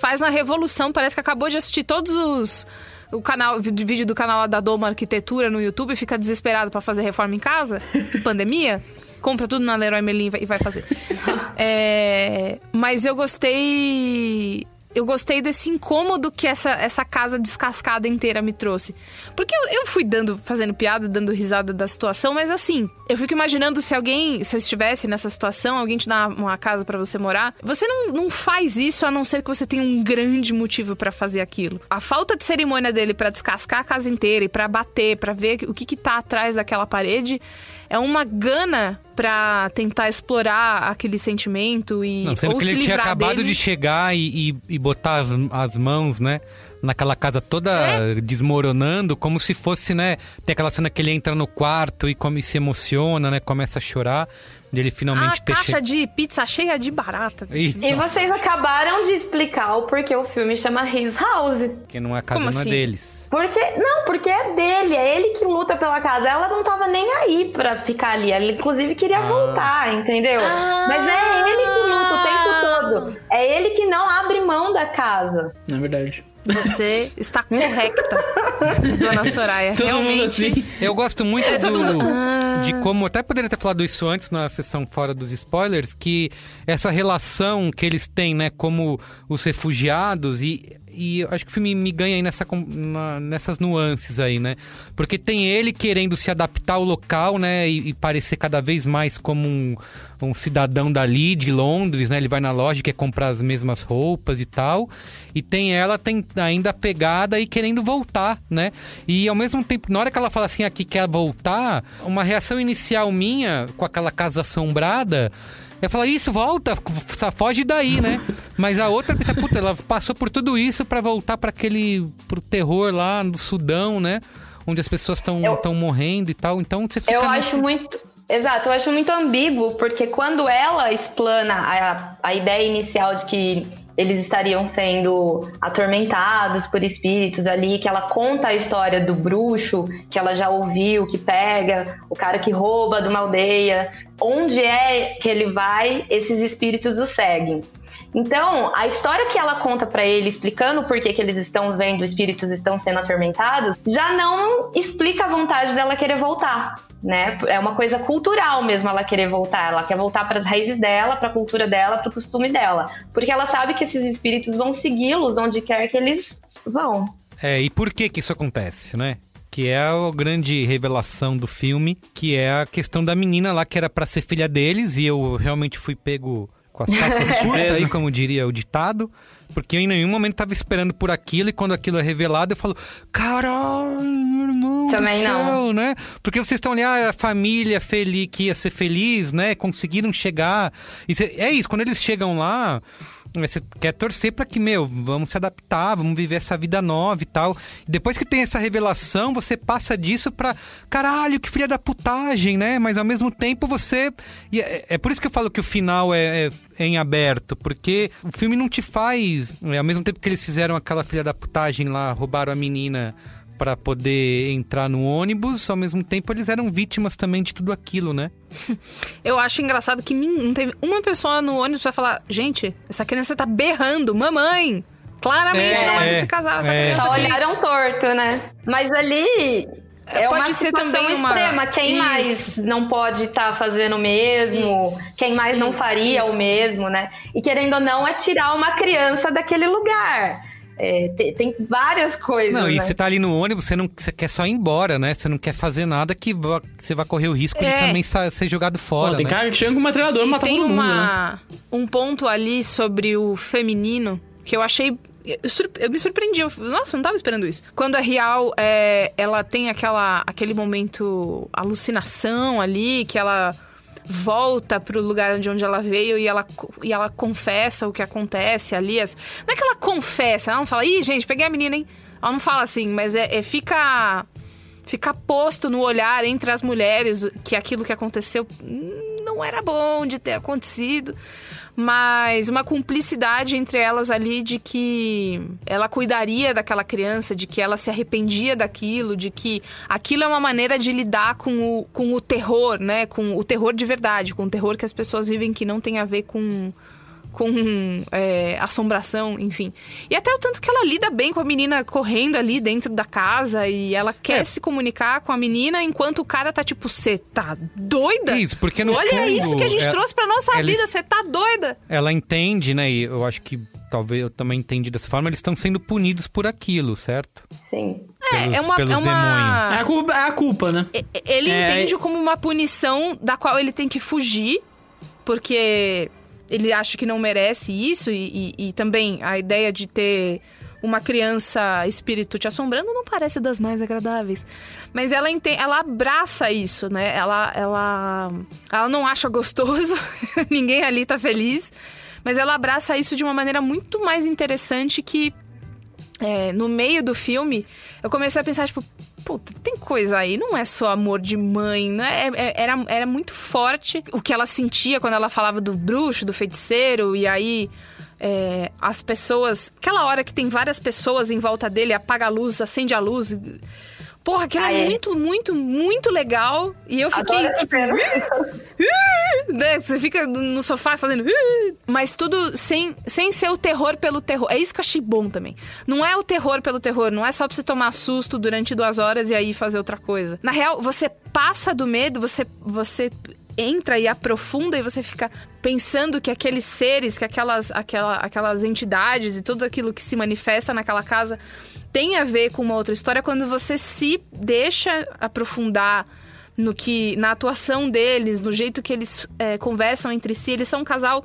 [SPEAKER 2] faz uma revolução, parece que acabou de assistir todos os. O canal, vídeo do canal da Doma Arquitetura no YouTube e fica desesperado pra fazer reforma em casa, pandemia, compra tudo na Leroy Merlin e vai- e vai fazer. É, mas eu gostei. Eu gostei desse incômodo que essa, essa casa descascada inteira me trouxe. Porque eu, eu fui dando, fazendo piada, dando risada da situação, mas assim, eu fico imaginando se alguém, se eu estivesse nessa situação, alguém te dá uma, casa pra você morar, você não, não faz isso a não ser que você tenha um grande motivo pra fazer aquilo. A falta de cerimônia dele pra descascar a casa inteira e pra bater, pra ver o que, que tá atrás daquela parede, é uma gana pra tentar explorar aquele sentimento e
[SPEAKER 1] Não, sendo
[SPEAKER 2] ou
[SPEAKER 1] que
[SPEAKER 2] se
[SPEAKER 1] ele tinha
[SPEAKER 2] livrar
[SPEAKER 1] acabado
[SPEAKER 2] dele.
[SPEAKER 1] de chegar e, e- e botar as, as mãos, né? Naquela casa toda
[SPEAKER 2] É.
[SPEAKER 1] desmoronando, como se fosse, né? Tem aquela cena que ele entra no quarto e come, se emociona, né? Começa a chorar. De ele finalmente
[SPEAKER 2] A
[SPEAKER 1] ter
[SPEAKER 2] caixa
[SPEAKER 1] chegado.
[SPEAKER 2] de pizza cheia de barata.
[SPEAKER 1] Ih,
[SPEAKER 7] E vocês acabaram de explicar o porquê o filme chama His House.
[SPEAKER 1] Que não é a casa,
[SPEAKER 2] Como
[SPEAKER 1] não é
[SPEAKER 2] assim?
[SPEAKER 1] deles.
[SPEAKER 7] Porque, não, porque é dele, é ele que luta pela casa. Ela não tava nem aí pra ficar ali. Ela, inclusive, queria voltar, entendeu? Mas é ele que luta o tempo todo. É ele que não abre mão da casa.
[SPEAKER 4] Na verdade.
[SPEAKER 2] Você está correcta, dona Soraya.
[SPEAKER 4] Todo mundo
[SPEAKER 2] Realmente.
[SPEAKER 4] assim.
[SPEAKER 1] Eu gosto muito
[SPEAKER 2] É,
[SPEAKER 1] do,
[SPEAKER 2] mundo- Ah.
[SPEAKER 1] de como, até poderia ter falado isso antes na sessão fora dos spoilers, que essa relação que eles têm, né, como os refugiados e. E acho que o filme me ganha aí nessa, na- nessas nuances aí, né? Porque tem ele querendo se adaptar ao local, né? E, e parecer cada vez mais como um, um cidadão dali, de Londres, né? Ele vai na loja e quer comprar as mesmas roupas e tal. E tem ela tem ainda pegada e querendo voltar, né? E ao mesmo tempo, na hora que ela fala assim, aqui quer voltar, uma reação inicial minha com aquela casa assombrada. Eu falo, isso, volta, só foge daí, né? Mas a outra pensa, puta, ela passou por tudo isso pra voltar para aquele. pro terror lá no Sudão, né? Onde as pessoas estão
[SPEAKER 7] Eu-
[SPEAKER 1] tão morrendo e tal. Então você fica.
[SPEAKER 7] Eu
[SPEAKER 1] nesse-
[SPEAKER 7] acho muito. Exato, eu acho muito ambíguo, porque quando ela explana a, a ideia inicial de que eles estariam sendo atormentados por espíritos ali, que ela conta a história do bruxo, que ela já ouviu, que pega o cara que rouba de uma aldeia, onde é que ele vai, esses espíritos o seguem. Então, a história que ela conta pra ele, explicando por que, que eles estão vendo, os espíritos estão sendo atormentados, já não explica a vontade dela querer voltar, né? É uma coisa cultural mesmo ela querer voltar. Ela quer voltar para as raízes dela, para a cultura dela, para o costume dela, porque ela sabe que esses espíritos vão segui-los onde quer que eles vão.
[SPEAKER 1] É, e por que que isso acontece, né? Que é a grande revelação do filme, que é a questão da menina lá que era pra ser filha deles, e eu realmente fui pego com as calças curtas aí, como diria o ditado. Porque eu em nenhum momento tava esperando por aquilo, e quando aquilo é revelado, eu falo, caralho, meu irmão. do
[SPEAKER 7] Também não.
[SPEAKER 1] céu", né? Porque vocês estão ali, ah, a família feliz, que ia ser feliz, né? Conseguiram chegar. E cê- é isso, quando eles chegam lá. Você quer torcer pra que, meu, vamos se adaptar, vamos viver essa vida nova e tal. E depois que tem essa revelação, você passa disso pra. Caralho, que filha da putagem, né? Mas ao mesmo tempo você. e é, é por isso que eu falo que o final é, é- é em aberto, porque o filme não te faz. ao mesmo tempo que eles fizeram aquela filha da putagem lá, roubaram a menina pra poder entrar no ônibus, ao mesmo tempo eles eram vítimas também de tudo aquilo, né?
[SPEAKER 2] Eu acho engraçado que não teve uma pessoa no ônibus pra falar: gente, essa criança tá berrando, mamãe! Claramente
[SPEAKER 1] É,
[SPEAKER 2] não é
[SPEAKER 1] é,
[SPEAKER 2] desse casal, essa
[SPEAKER 1] é.
[SPEAKER 2] criança
[SPEAKER 7] Só
[SPEAKER 2] aqui.
[SPEAKER 7] olharam torto, né? Mas ali é
[SPEAKER 2] Pode
[SPEAKER 7] uma
[SPEAKER 2] ser
[SPEAKER 7] situação
[SPEAKER 2] também uma-
[SPEAKER 7] extrema. Quem
[SPEAKER 2] Isso.
[SPEAKER 7] mais não pode estar fazendo o mesmo?
[SPEAKER 2] Isso.
[SPEAKER 7] Quem mais não
[SPEAKER 2] Isso,
[SPEAKER 7] faria
[SPEAKER 2] isso.
[SPEAKER 7] o mesmo, né? E querendo ou não, é tirar uma criança daquele lugar. É, te- tem, várias coisas.
[SPEAKER 1] Não, e
[SPEAKER 7] né?
[SPEAKER 1] você tá ali no ônibus, você não você quer só ir embora, né? Você não quer fazer nada que vá- você vai correr o risco
[SPEAKER 2] É.
[SPEAKER 1] de também ser jogado fora,
[SPEAKER 4] Pô, tem
[SPEAKER 1] né?
[SPEAKER 4] cara que chega com uma treinadora e
[SPEAKER 2] E
[SPEAKER 4] mata
[SPEAKER 2] tem
[SPEAKER 4] todo mundo, né?
[SPEAKER 2] uma, um ponto ali sobre o feminino que eu achei. Eu, sur- eu me surpreendi. Eu, nossa, não tava esperando isso. Quando a Real, é, ela tem aquela, aquele momento alucinação ali, que ela volta pro lugar de onde ela veio e ela, e ela confessa o que acontece ali. Não é que ela confessa, ela não fala, ih, gente, peguei a menina, hein? Ela não fala assim, mas é, é fica fica posto no olhar entre as mulheres que aquilo que aconteceu hum, não era bom de ter acontecido, mas uma cumplicidade entre elas ali de que ela cuidaria daquela criança, de que ela se arrependia daquilo, de que aquilo é uma maneira de lidar com o, com o terror, né? Com o terror de verdade, com o terror que as pessoas vivem que não tem a ver com com é, assombração, enfim. E até o tanto que ela lida bem com a menina correndo ali dentro da casa e ela quer
[SPEAKER 1] É.
[SPEAKER 2] se comunicar com a menina enquanto o cara tá tipo, você tá doida?
[SPEAKER 1] Isso, porque no
[SPEAKER 2] Olha
[SPEAKER 1] fundo,
[SPEAKER 2] isso que a gente
[SPEAKER 1] é-
[SPEAKER 2] trouxe pra nossa vida, você tá doida?
[SPEAKER 1] Ela entende, né? E eu acho que talvez eu também entendi dessa forma, eles estão sendo punidos por aquilo, certo?
[SPEAKER 7] Sim.
[SPEAKER 2] É,
[SPEAKER 1] Pelos-
[SPEAKER 2] é uma,
[SPEAKER 1] pelos
[SPEAKER 2] é uma...
[SPEAKER 4] É a culpa, é a culpa né?
[SPEAKER 2] Ele
[SPEAKER 4] É,
[SPEAKER 2] entende
[SPEAKER 4] é-
[SPEAKER 2] como uma punição da qual ele tem que fugir, porque ele acha que não merece isso, e, e- e também a ideia de ter uma criança espírito te assombrando não parece das mais agradáveis. Mas ela entende, ela abraça isso, né? Ela, ela, ela não acha gostoso, ninguém ali tá feliz, mas ela abraça isso de uma maneira muito mais interessante que é, no meio do filme, eu comecei a pensar, tipo, puta, tem coisa aí, não é só amor de mãe, né? É- é- Era, era muito forte o que ela sentia quando ela falava do bruxo, do feiticeiro, e aí. é, as pessoas. Aquela hora que tem várias pessoas em volta dele, apaga a luz, acende a luz. Porra, aquilo
[SPEAKER 7] Ah,
[SPEAKER 2] é
[SPEAKER 7] é?
[SPEAKER 2] muito, muito, muito legal. E eu fiquei,
[SPEAKER 7] Adoro
[SPEAKER 2] tipo. né? Você fica no sofá fazendo. Mas tudo sem, sem ser o terror pelo terror. É isso que eu achei bom também. Não é o terror pelo terror, não é só pra você tomar susto durante duas horas e aí fazer outra coisa. Na real, você passa do medo, você, você entra e aprofunda e você fica pensando que aqueles seres, que aquelas, aquela, aquelas entidades e tudo aquilo que se manifesta naquela casa tem a ver com uma outra história quando você se deixa aprofundar no que na atuação deles, no jeito que eles é, conversam entre si. Eles são um casal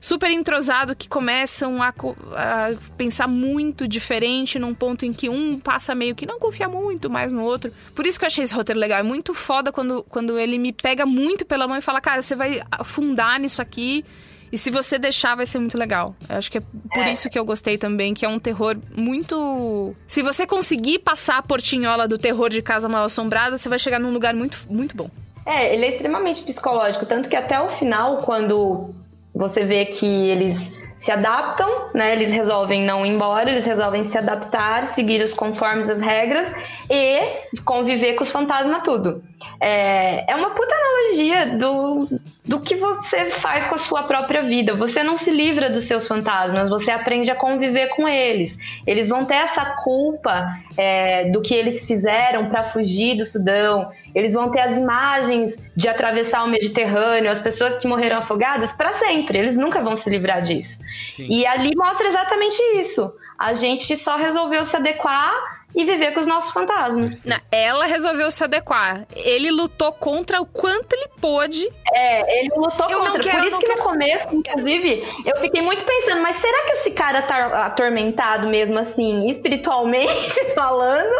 [SPEAKER 2] super entrosado que começam a, a pensar muito diferente num ponto em que um passa meio que não confia muito mais no outro. Por isso que eu achei esse roteiro legal. É muito foda quando, quando ele me pega muito pela mão e fala, cara, você vai afundar nisso aqui. E se você deixar, vai ser muito legal. Eu acho que é por
[SPEAKER 7] É.
[SPEAKER 2] isso que eu gostei também, que é um terror muito. Se você conseguir passar a portinhola do terror de Casa Mal Assombrada, você vai chegar num lugar muito, muito bom.
[SPEAKER 7] É, ele é extremamente psicológico, tanto que até o final, quando você vê que eles se adaptam, né? Eles resolvem não ir embora, eles resolvem se adaptar, seguir os conformes as regras e conviver com os fantasmas tudo. É, é uma puta analogia do, do que você faz com a sua própria vida. Você não se livra dos seus fantasmas, você aprende a conviver com eles. Eles vão ter essa culpa é, do que eles fizeram para fugir do Sudão. Eles vão ter as imagens de atravessar o Mediterrâneo, as pessoas que morreram afogadas para sempre. Eles nunca vão se livrar disso. E ali mostra exatamente isso. A gente só resolveu se adequar e viver com os nossos fantasmas.
[SPEAKER 2] Não, ela resolveu se adequar. Ele lutou contra o quanto ele pôde.
[SPEAKER 7] É, ele lutou
[SPEAKER 2] Eu
[SPEAKER 7] contra.
[SPEAKER 2] não quero,
[SPEAKER 7] Por isso que
[SPEAKER 2] quero.
[SPEAKER 7] no começo, inclusive, eu fiquei muito pensando, mas será que esse cara tá atormentado mesmo assim, espiritualmente falando?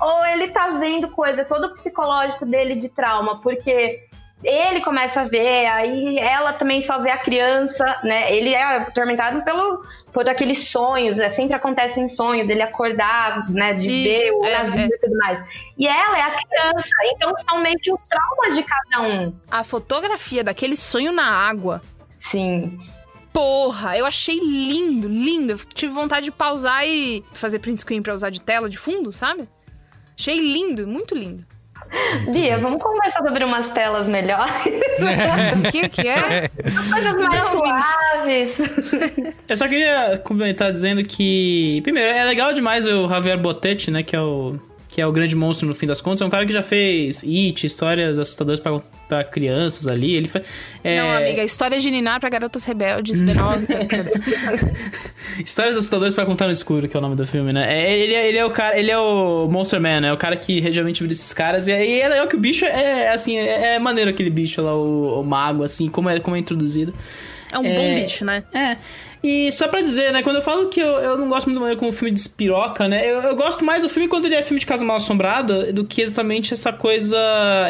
[SPEAKER 7] Ou ele tá vendo coisa, todo o psicológico dele de trauma? Porque ele começa a ver, aí ela também só vê a criança, né? Ele é atormentado pelo, por aqueles sonhos, é, sempre acontece em sonho dele acordar, né? De
[SPEAKER 2] Isso,
[SPEAKER 7] ver o
[SPEAKER 2] é,
[SPEAKER 7] navio
[SPEAKER 2] é.
[SPEAKER 7] e tudo mais. E ela é a criança, então são meio que os traumas de cada um.
[SPEAKER 2] A fotografia daquele sonho na água.
[SPEAKER 7] Sim.
[SPEAKER 2] Porra, eu achei lindo, lindo. Eu tive vontade de pausar e fazer print screen pra usar de tela de fundo, sabe? Achei lindo, muito lindo.
[SPEAKER 7] Bia, vamos conversar sobre umas telas melhores.
[SPEAKER 2] O que que é?
[SPEAKER 7] Coisas mais suaves.
[SPEAKER 4] Eu só queria complementar dizendo que, primeiro, é legal demais o Javier Botetti, né, que é o que é o grande monstro no fim das contas, é um cara que já fez It, histórias assustadoras pra, pra crianças ali, ele faz... é,
[SPEAKER 2] Não, amiga, história de Ninar pra garotas rebeldes, B9.
[SPEAKER 4] Histórias assustadoras pra contar no escuro, que é o nome do filme, né? É, ele, é, ele é o cara, ele é o Monster Man, né? O cara que realmente vira esses caras. E, aí é legal que o bicho é, assim, é, é maneiro aquele bicho lá, o, o mago, assim, como é, como é introduzido.
[SPEAKER 2] É um bom bicho, né?
[SPEAKER 4] É. E só pra dizer, né? Quando eu falo que eu, eu não gosto muito da maneira como o filme despiroca, né? Eu, eu gosto mais do filme quando ele é filme de Casa Mal Assombrada do que exatamente essa coisa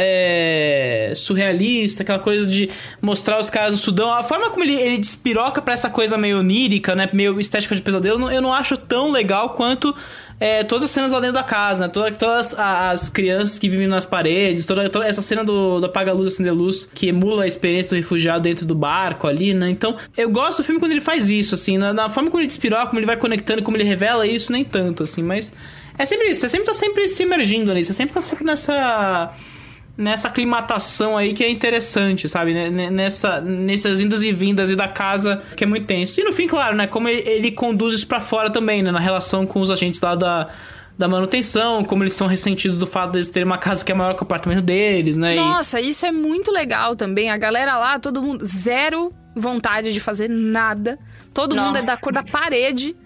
[SPEAKER 4] é, surrealista, aquela coisa de mostrar os caras no Sudão. A forma como ele, ele despiroca pra essa coisa meio onírica, né? Meio estética de pesadelo, eu não, eu não acho tão legal quanto é, todas as cenas lá dentro da casa, né? Toda- todas as crianças que vivem nas paredes, toda, toda essa cena do, do apaga-luz, acender-luz, que emula a experiência do refugiado dentro do barco ali, né? Então, eu gosto do filme quando ele faz isso, assim, na, na forma como ele despiroca, como ele vai conectando, como ele revela isso, nem tanto, assim, mas é sempre isso, você sempre tá sempre se emergindo ali, você sempre tá sempre nessa nessa aclimatação aí que é interessante, sabe? Né- né- Nessa, nessas indas e vindas e da casa que é muito tenso. E no fim, claro, né? Como ele, ele conduz isso pra fora também, né? Na relação com os agentes lá da, da manutenção, como eles são ressentidos do fato de eles terem uma casa que é maior que o apartamento deles, né? E-
[SPEAKER 2] Nossa, isso é muito legal também. A galera lá, todo mundo, zero vontade de fazer nada. Todo mundo é
[SPEAKER 7] Nossa.
[SPEAKER 2] da cor da parede.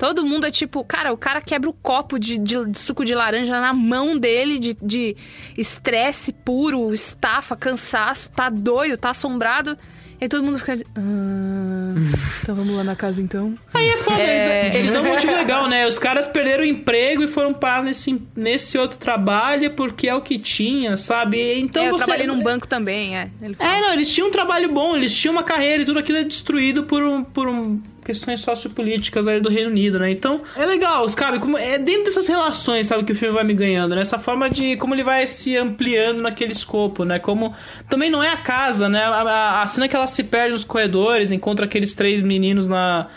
[SPEAKER 2] Todo mundo é tipo, cara, o cara quebra o copo de, de- de suco de laranja na mão dele, de- de estresse puro, estafa, cansaço, tá doido, tá assombrado. E aí todo mundo fica. Ah, então vamos lá na casa então.
[SPEAKER 4] Aí é foda,
[SPEAKER 2] É.
[SPEAKER 4] Eles, eles dão um legal, né? Os caras perderam o emprego e foram parar nesse, nesse outro trabalho porque é o que tinha, sabe? Então
[SPEAKER 2] É, eu
[SPEAKER 4] você...
[SPEAKER 2] trabalhei num banco também, é.
[SPEAKER 4] É, não, eles tinham um trabalho bom, eles tinham uma carreira e tudo aquilo é destruído por, um, por um, questões sociopolíticas aí do Reino Unido, né? Então, é legal, sabe? Como, é dentro dessas relações, sabe, que o filme vai me ganhando, né? Essa forma de como ele vai se ampliando naquele escopo, né? Como também não é a casa, né? A, a- a cena que ela se perde nos corredores, encontra aqueles três meninos na.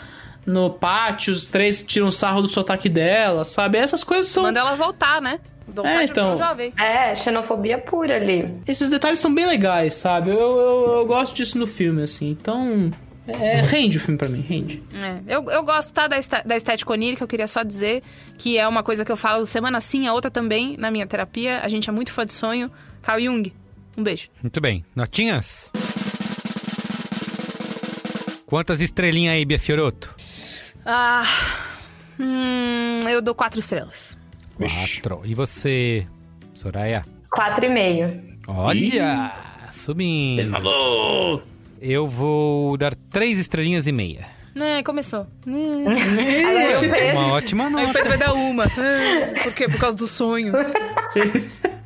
[SPEAKER 4] No pátio, os três tiram sarro do sotaque dela, sabe? Essas coisas são.
[SPEAKER 2] Manda ela voltar, né?
[SPEAKER 4] É, então.
[SPEAKER 2] jovem.
[SPEAKER 7] É, xenofobia pura ali.
[SPEAKER 4] Esses detalhes são bem legais, sabe? Eu, eu, eu gosto disso no filme, assim. Então. É, rende o filme pra mim, rende.
[SPEAKER 2] É, eu, eu gosto tá, da, esta- da estética onírica, eu queria só dizer que é uma coisa que eu falo semana sim, a outra também, na minha terapia. A gente é muito fã de sonho. Carl Jung, um beijo.
[SPEAKER 1] Muito bem. Notinhas? Quantas estrelinhas aí, Bia Fioroto?
[SPEAKER 2] Ah, hum, eu dou quatro estrelas.
[SPEAKER 1] Quatro. E você, Soraya?
[SPEAKER 7] Quatro e meio.
[SPEAKER 1] Olha! Subindo.
[SPEAKER 4] Pesador!
[SPEAKER 1] Eu vou dar três estrelinhas e meia.
[SPEAKER 2] É, começou.
[SPEAKER 7] Pedro-
[SPEAKER 1] Uma ótima
[SPEAKER 2] Aí o
[SPEAKER 1] nota.
[SPEAKER 2] Pedro vai dar uma. Ah, Por quê? Por causa dos sonhos.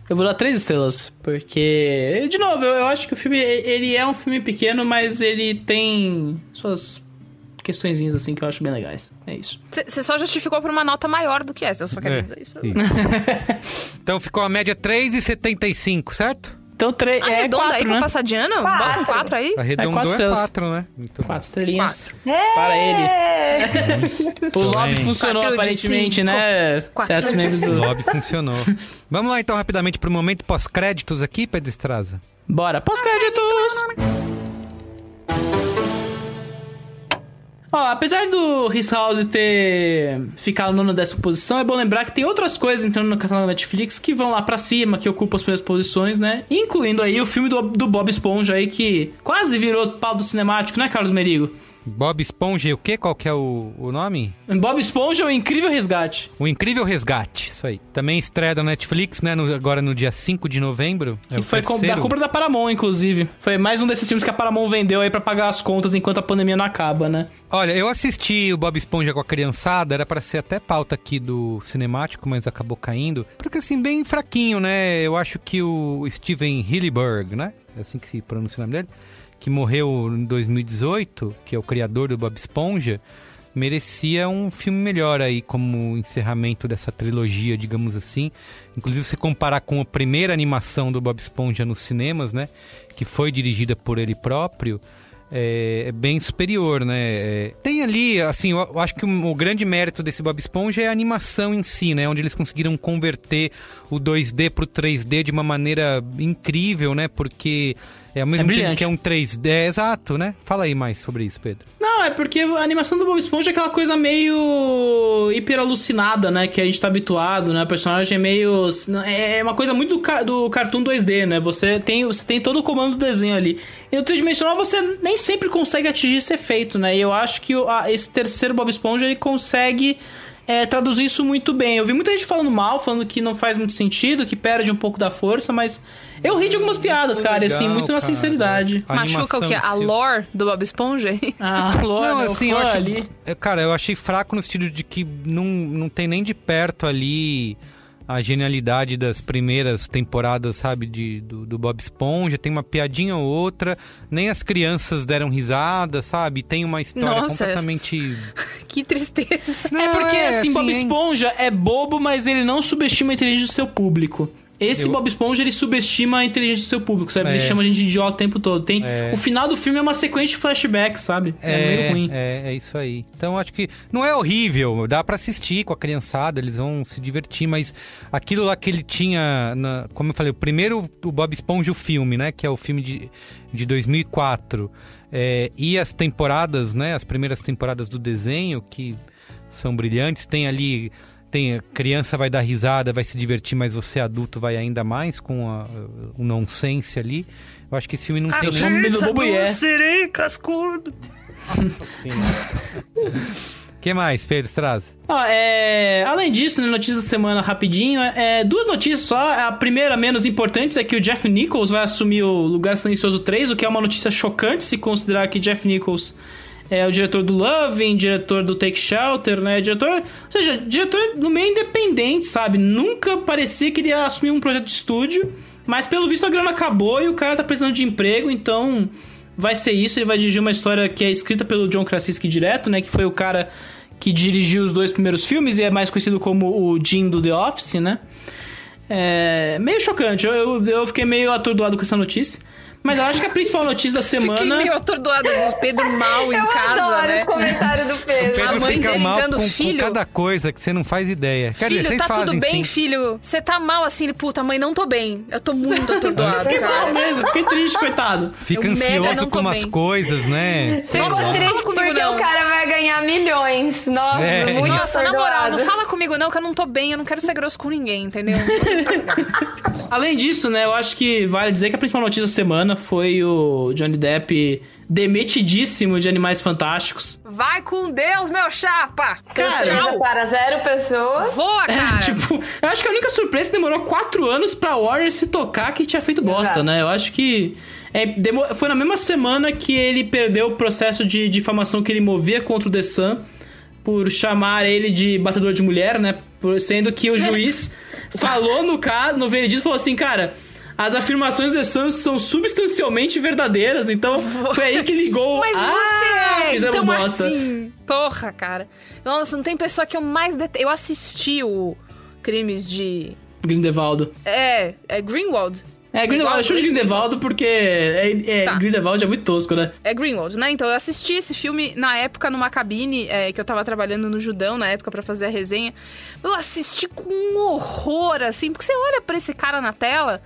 [SPEAKER 4] Eu vou dar três estrelas, porque... De novo, eu, eu acho que o filme, ele é um filme pequeno, mas ele tem suas questõezinhas, assim, que eu acho bem legais. É isso.
[SPEAKER 2] Você só justificou por uma nota maior do que essa. Eu só quero
[SPEAKER 1] É,
[SPEAKER 2] dizer isso pra você.
[SPEAKER 1] isso. então ficou a média 3,75, certo?
[SPEAKER 4] Então, três...
[SPEAKER 2] Ah,
[SPEAKER 4] é
[SPEAKER 2] redonda aí
[SPEAKER 4] quatro,
[SPEAKER 2] pra
[SPEAKER 4] né?
[SPEAKER 2] passar de ano?
[SPEAKER 7] Quatro.
[SPEAKER 2] Bota um 4 aí.
[SPEAKER 1] Arredondou
[SPEAKER 4] quatro
[SPEAKER 1] é. 4, né? Muito.
[SPEAKER 4] Quatro estrelinhas.
[SPEAKER 7] É.
[SPEAKER 4] Para ele. O lobby funcionou,
[SPEAKER 2] Quatro
[SPEAKER 4] aparentemente, né?
[SPEAKER 2] Quatro
[SPEAKER 4] Certos membros
[SPEAKER 1] O
[SPEAKER 4] do...
[SPEAKER 1] lobby funcionou. Vamos lá então rapidamente pro momento pós-créditos aqui, Pedro Estraza.
[SPEAKER 4] Bora, pós-créditos! Ó, apesar do His House ter ficado no décima posição, é bom lembrar que tem outras coisas entrando no catálogo da Netflix que vão lá pra cima, que ocupam as primeiras posições, né? Incluindo aí o filme do, do Bob Esponja aí, que quase virou pau do cinemático, né, Carlos Merigo?
[SPEAKER 1] Bob Esponja e o quê? Qual que é o, o nome?
[SPEAKER 4] Bob Esponja, o incrível resgate.
[SPEAKER 1] O Incrível Resgate, isso aí. Também estreia da Netflix, né? no- agora no dia 5 de novembro. É
[SPEAKER 4] Que
[SPEAKER 1] o
[SPEAKER 4] foi da compra da Paramount, inclusive. Foi mais um desses filmes que a Paramount vendeu aí pra pagar as contas enquanto a pandemia não acaba, né?
[SPEAKER 1] Olha, eu assisti o Bob Esponja com a criançada, era pra ser até pauta aqui do cinemático, mas acabou caindo. Porque assim, bem fraquinho, né? Eu acho que o Steven Hillenburg, né? É assim que se pronuncia o nome dele, que morreu em 2018, que é o criador do Bob Esponja, merecia um filme melhor aí como encerramento dessa trilogia, digamos assim. Inclusive se comparar com a primeira animação do Bob Esponja nos cinemas, né, que foi dirigida por ele próprio, é, é bem superior, né? É, tem ali, assim, eu, eu acho que o, o grande mérito desse Bob Esponja é a animação em si, né? Onde eles conseguiram converter o 2D pro 3D de uma maneira incrível, né? Porque é ao mesmo tempo
[SPEAKER 4] brilhante.
[SPEAKER 1] que é um 3D, é exato, né? Fala aí mais sobre isso, Pedro.
[SPEAKER 4] Não, é porque a animação do Bob Esponja é aquela coisa meio hiper alucinada, né? Que a gente tá habituado, né? O personagem é meio. É uma coisa muito do, do Cartoon 2D, né? Você tem, você tem todo o comando do desenho ali. E no tridimensional você nem sempre consegue atingir esse efeito, né? E eu acho que o- a- esse terceiro Bob Esponja ele consegue. É, traduzir isso muito bem. Eu vi muita gente falando mal, falando que não faz muito sentido, que perde um pouco da força, mas eu ri de algumas piadas, cara, e assim,
[SPEAKER 1] legal,
[SPEAKER 4] muito na
[SPEAKER 1] cara.
[SPEAKER 4] sinceridade.
[SPEAKER 1] A
[SPEAKER 2] Machuca o quê? A lore do Bob Esponja?
[SPEAKER 4] Ah, Lore,
[SPEAKER 1] Não,
[SPEAKER 4] o
[SPEAKER 1] assim, eu acho.
[SPEAKER 4] ali.
[SPEAKER 1] é, Cara, eu achei fraco no sentido de que não, não tem nem de perto ali a genialidade das primeiras temporadas, sabe, de, do, do Bob Esponja. Tem uma piadinha ou outra, nem as crianças deram risada, sabe? Tem uma história
[SPEAKER 2] Nossa.
[SPEAKER 1] completamente.
[SPEAKER 2] que tristeza.
[SPEAKER 4] É porque,
[SPEAKER 1] é,
[SPEAKER 4] assim,
[SPEAKER 1] assim,
[SPEAKER 4] Bob
[SPEAKER 1] hein?
[SPEAKER 4] Esponja é bobo, mas ele não subestima a inteligência do seu público. Esse
[SPEAKER 1] Eu-
[SPEAKER 4] Bob Esponja, ele subestima a inteligência do seu público, sabe? Ele
[SPEAKER 1] É.
[SPEAKER 4] chama a gente de idiota o tempo todo. Tem...
[SPEAKER 1] É.
[SPEAKER 4] O final do filme é uma sequência de flashbacks, sabe? É, meio ruim.
[SPEAKER 1] É, é isso aí. Então acho que não é horrível, dá pra assistir com a criançada, eles vão se divertir, mas aquilo lá que ele tinha, na- como eu falei, o primeiro o Bob Esponja o filme, né, que é o filme de, de 2004, é, e as temporadas, né, as primeiras temporadas do desenho que são brilhantes, tem ali tem a criança vai dar risada, vai se divertir, mas você adulto vai ainda mais com a- o nonsense ali. Eu acho que esse filme não tem
[SPEAKER 4] eu sou um
[SPEAKER 1] nem
[SPEAKER 4] menino bobo e é.
[SPEAKER 2] Serei cascudo.
[SPEAKER 1] O que mais, Pedro traz?
[SPEAKER 4] Ó, é... Além disso, né, notícias da semana rapidinho, é... duas notícias só. A primeira, menos importante, é que o Jeff Nichols vai assumir o Lugar Silencioso 3, o que é uma notícia chocante se considerar que Jeff Nichols é o diretor do Loving, diretor do Take Shelter, né? Diretor... Ou seja, diretor no meio independente, sabe? Nunca parecia que ele ia assumir um projeto de estúdio, mas pelo visto a grana acabou e o cara tá precisando de emprego, então vai ser isso. Ele vai dirigir uma história que é escrita pelo John Krasinski direto, né? Que foi o cara que dirigiu os dois primeiros filmes e é mais conhecido como o Jim do The Office, né? É meio chocante. Eu, eu, fiquei meio atordoado com essa notícia. Mas eu acho que a principal notícia da semana.
[SPEAKER 2] Fiquei meio atordoado com o Pedro mal em
[SPEAKER 7] Eu
[SPEAKER 2] casa,
[SPEAKER 7] adoro
[SPEAKER 2] né?
[SPEAKER 7] esse comentário do Pedro.
[SPEAKER 1] Pedro
[SPEAKER 2] A mãe
[SPEAKER 1] fica
[SPEAKER 2] dele
[SPEAKER 1] mal com, com
[SPEAKER 2] filho.
[SPEAKER 1] cada coisa que você não faz ideia. Quer
[SPEAKER 2] filho,
[SPEAKER 1] dizer, vocês
[SPEAKER 2] tá
[SPEAKER 1] fazem
[SPEAKER 2] tudo bem,
[SPEAKER 1] sim.
[SPEAKER 2] filho? Você tá mal assim? Ele, Puta, mãe, não tô bem. Eu tô muito atordoado,
[SPEAKER 4] Fiquei mal
[SPEAKER 2] cara.
[SPEAKER 4] mesmo, fiquei triste, coitado.
[SPEAKER 1] Fica
[SPEAKER 2] Eu
[SPEAKER 1] ansioso com umas
[SPEAKER 2] bem.
[SPEAKER 1] coisas, né?
[SPEAKER 2] Não fala comigo
[SPEAKER 7] Porque
[SPEAKER 2] não.
[SPEAKER 7] o cara vai ganhar milhões. Nossa,
[SPEAKER 1] É.
[SPEAKER 7] muito
[SPEAKER 2] Nossa, na moral,
[SPEAKER 7] atordoado.
[SPEAKER 2] não fala comigo não, que eu não tô bem, eu não quero ser grosso com ninguém, entendeu?
[SPEAKER 4] Além disso, né, eu acho que vale dizer que a principal notícia da semana foi o Johnny Depp demitidíssimo de Animais Fantásticos.
[SPEAKER 2] Vai com Deus, meu chapa!
[SPEAKER 4] Cara,
[SPEAKER 7] Surpresa para zero pessoas.
[SPEAKER 2] Voa, cara!
[SPEAKER 4] Tipo, eu acho que a única surpresa é que demorou quatro anos pra Warner se tocar que tinha feito bosta,
[SPEAKER 7] Exato.
[SPEAKER 4] né? Eu acho que é, foi na mesma semana que ele perdeu o processo de difamação que ele movia contra o The Sun por chamar ele de batedor de mulher, né? Por- sendo que o juiz falou no caso, no veredito, falou assim, cara... As afirmações The Sun são substancialmente verdadeiras, então foi aí que ligou.
[SPEAKER 2] Mas
[SPEAKER 4] ah,
[SPEAKER 2] você é, então
[SPEAKER 4] bosta.
[SPEAKER 2] assim... Porra, cara. Nossa, não tem pessoa que eu mais detesto. Eu assisti o Crimes de...
[SPEAKER 4] Grindelwaldo.
[SPEAKER 2] É, é Greenwald.
[SPEAKER 4] É, Grindelwald, eu chamo de Grindelwaldo porque é, é,
[SPEAKER 2] Tá.
[SPEAKER 4] Grindelwald é muito tosco, né?
[SPEAKER 2] É Greenwald, né? Então eu assisti esse filme na época numa cabine é, que eu tava trabalhando no Judão na época pra fazer a resenha. Eu assisti com um horror, assim, porque você olha pra esse cara na tela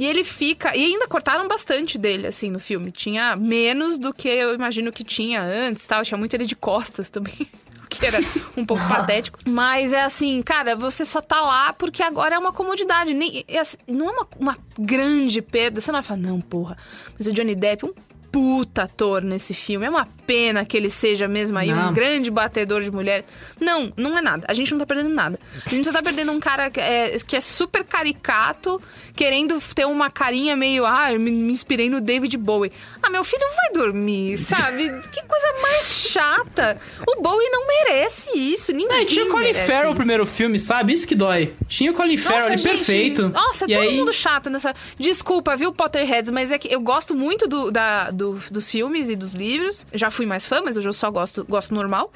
[SPEAKER 2] e ele fica. E ainda cortaram bastante dele, assim, no filme. Tinha menos do que eu imagino que tinha antes, tal. Tinha muito ele de costas também. o Que era um pouco patético. Mas é assim, cara, você só tá lá porque agora é uma comodidade. Nem, é assim, não é uma, uma grande perda. Você não vai falar, não, porra. Mas o Johnny Depp, um puta ator nesse filme. É uma pena que ele seja mesmo aí
[SPEAKER 4] Não.
[SPEAKER 2] um grande batedor de mulher. Não, não é nada. A gente não tá perdendo nada. A gente só tá perdendo um cara que é, que é super caricato, querendo ter uma carinha meio. Ah, eu me, me inspirei no David Bowie. Ah, meu filho vai dormir, sabe? que coisa mais chata. O Bowie não merece isso. Ninguém
[SPEAKER 4] É, tinha o Colin Farrell no
[SPEAKER 2] isso.
[SPEAKER 4] primeiro filme, sabe? Isso que dói. Tinha o Colin Farrell ali perfeito.
[SPEAKER 2] Nossa,
[SPEAKER 4] e
[SPEAKER 2] todo
[SPEAKER 4] aí...
[SPEAKER 2] mundo chato nessa. Desculpa, viu, Potterheads, mas é que eu gosto muito do, da, do- dos filmes e dos livros. Já fui mais fã, mas hoje eu só gosto, gosto normal.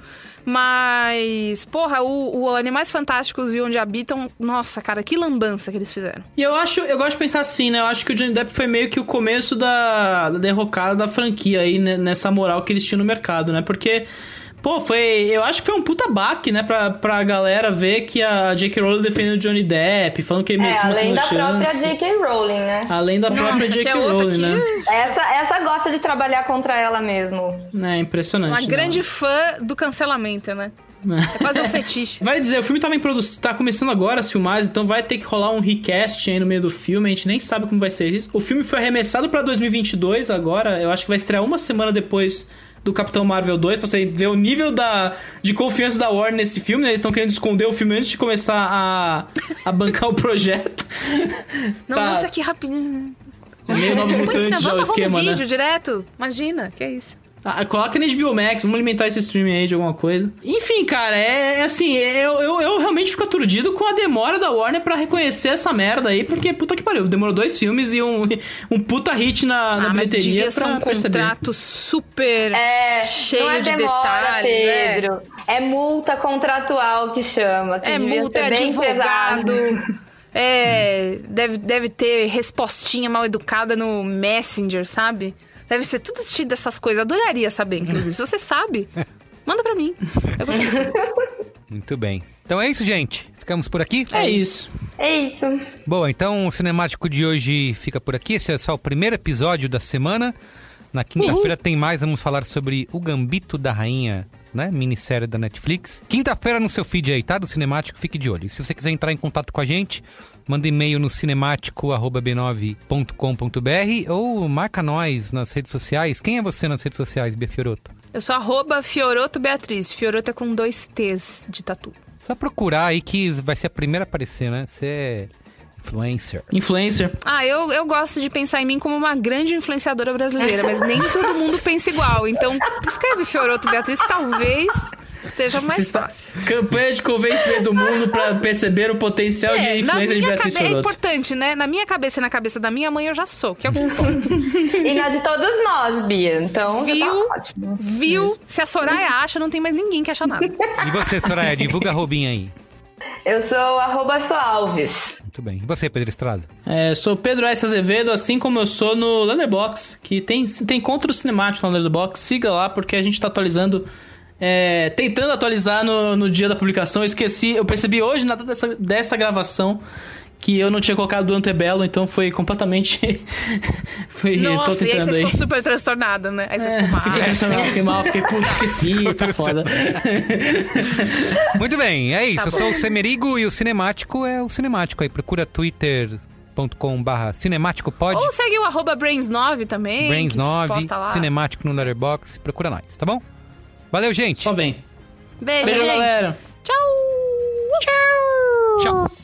[SPEAKER 2] Mas, porra, o, o Animais Fantásticos e Onde Habitam, nossa, cara, que lambança que eles fizeram.
[SPEAKER 4] E eu acho, eu gosto de pensar assim, né? Eu acho que o Johnny Depp foi meio que o começo da, da derrocada da franquia aí, né? nessa moral que eles tinham no mercado, né? Porque, pô, foi. Eu acho que foi um puta baque, né? Pra, pra galera ver que a J.K. Rowling defendendo o Johnny Depp, falando que ele
[SPEAKER 7] É,
[SPEAKER 4] merecia uma
[SPEAKER 7] além
[SPEAKER 4] segunda
[SPEAKER 7] da própria
[SPEAKER 4] chance.
[SPEAKER 7] J.K. Rowling, né?
[SPEAKER 4] Além da própria
[SPEAKER 2] Nossa,
[SPEAKER 4] J.K.
[SPEAKER 2] é
[SPEAKER 4] Rowling,
[SPEAKER 2] que-
[SPEAKER 4] né?
[SPEAKER 7] Essa, essa gosta de trabalhar contra ela mesmo.
[SPEAKER 4] É impressionante.
[SPEAKER 2] Uma
[SPEAKER 4] né?
[SPEAKER 2] grande fã do cancelamento, né? É quase um fetiche.
[SPEAKER 4] Vale dizer, o filme tava em produção, tá começando agora as filmagens, então vai ter que rolar um recast aí no meio do filme, a gente nem sabe como vai ser isso. O filme foi arremessado pra 2022 agora, eu acho que vai estrear uma semana depois do Capitão Marvel 2, pra você ver o nível da, de confiança da Warner nesse filme, né? Eles estão querendo esconder o filme antes de começar a, a bancar o projeto.
[SPEAKER 2] Não,
[SPEAKER 4] Tá.
[SPEAKER 2] nossa, que rapidinho.
[SPEAKER 4] É meio Novos Mutantes já o esquema,
[SPEAKER 2] um
[SPEAKER 4] né?
[SPEAKER 2] vídeo direto. Imagina, que é isso.
[SPEAKER 4] Ah, coloca na HBO Max, vamos alimentar esse streaming aí de alguma coisa. Enfim, cara, é, é assim, eu, eu, eu realmente fico aturdido com a demora da Warner pra reconhecer essa merda aí, porque puta que pariu, demorou dois filmes e um, um puta hit na, na
[SPEAKER 2] ah, mas
[SPEAKER 4] bilheteria
[SPEAKER 2] devia ser um
[SPEAKER 4] perceber.
[SPEAKER 2] contrato super
[SPEAKER 7] É,
[SPEAKER 2] cheio
[SPEAKER 7] não é
[SPEAKER 2] de
[SPEAKER 7] demora,
[SPEAKER 2] detalhes. é.
[SPEAKER 7] Pedro. É. multa contratual que chama. Que
[SPEAKER 2] É
[SPEAKER 7] devia
[SPEAKER 2] multa, é advogado.
[SPEAKER 7] pesado.
[SPEAKER 2] É, deve, deve ter respostinha mal educada no Messenger, sabe? Deve ser tudo cheio dessas coisas. Adoraria saber, inclusive. Se você sabe, manda pra mim. Eu gostaria de saber.
[SPEAKER 1] Muito bem. Então é isso, gente. Ficamos por aqui?
[SPEAKER 4] É isso.
[SPEAKER 7] É isso.
[SPEAKER 1] Bom, então o cinemático de hoje fica por aqui. Esse é só o primeiro episódio da semana. Na quinta-feira tem mais, vamos falar sobre O Gambito da Rainha, né? Minissérie da Netflix. Quinta-feira no seu feed aí, tá? Do Cinemático, fique de olho. E se você quiser entrar em contato com a gente, manda e-mail no cinemático.b9.com.br ou marca nós nas redes sociais. Quem é você nas redes sociais, Bia Fioroto?
[SPEAKER 2] Eu sou arroba Fioroto Beatriz. Fioroto é com dois T's de tatu.
[SPEAKER 1] Só procurar aí que vai ser a primeira a aparecer, né? Você é influencer.
[SPEAKER 4] Influencer.
[SPEAKER 2] Ah, eu, eu gosto de pensar em mim como uma grande influenciadora brasileira, mas nem todo mundo pensa igual. Então, escreve Fioroto Beatriz, talvez seja mais
[SPEAKER 4] Vocês tá-
[SPEAKER 2] fácil.
[SPEAKER 4] Campanha de convencimento do mundo pra perceber o potencial de
[SPEAKER 2] É, na
[SPEAKER 4] influência de Beatriz
[SPEAKER 2] cabe- é
[SPEAKER 4] Fioroto.
[SPEAKER 2] importante, né? Na minha cabeça e na cabeça da minha mãe eu já sou, que é o que importa.
[SPEAKER 7] E na de todos nós, Bia. Então,
[SPEAKER 2] Viu?
[SPEAKER 7] tá ótimo.
[SPEAKER 2] Viu? Se a Soraya acha, não tem mais ninguém que acha nada.
[SPEAKER 1] E você, Soraya, divulga a Robinha aí.
[SPEAKER 7] Eu sou arroba Soalves.
[SPEAKER 1] Muito bem. E você, Pedro Estrada?
[SPEAKER 4] É, sou Pedro S. Azevedo, assim como eu sou no Letterbox, que tem, tem contra o cinemático no Letterbox. Siga lá, porque a gente tá atualizando, é, tentando atualizar no, no dia da publicação. Eu esqueci, eu percebi hoje, na data dessa, dessa gravação, que eu não tinha colocado do Antebello, então foi completamente... foi, tô
[SPEAKER 2] Nossa, e aí
[SPEAKER 4] tentando
[SPEAKER 2] você
[SPEAKER 4] aí.
[SPEAKER 2] ficou super transtornado, né? Aí você
[SPEAKER 4] É,
[SPEAKER 2] ficou mal.
[SPEAKER 4] fiquei transtornado, fiquei mal, fiquei, putz, esqueci, tá foda.
[SPEAKER 1] Muito bem, é isso.
[SPEAKER 2] Tá
[SPEAKER 1] eu sou o Semerigo e o Cinemático é o Cinemático aí. Procura twitter.com barra cinemático pod,
[SPEAKER 2] Ou segue o arroba Brains9 também.
[SPEAKER 1] Brains
[SPEAKER 2] que
[SPEAKER 1] 9,
[SPEAKER 2] posta lá.
[SPEAKER 1] Cinemático no Letterboxd. Procura nós, tá bom? Valeu, gente.
[SPEAKER 4] Só vem.
[SPEAKER 2] Beijo,
[SPEAKER 4] Beijo,
[SPEAKER 2] gente.
[SPEAKER 4] galera.
[SPEAKER 2] Tchau. Tchau.
[SPEAKER 1] Tchau.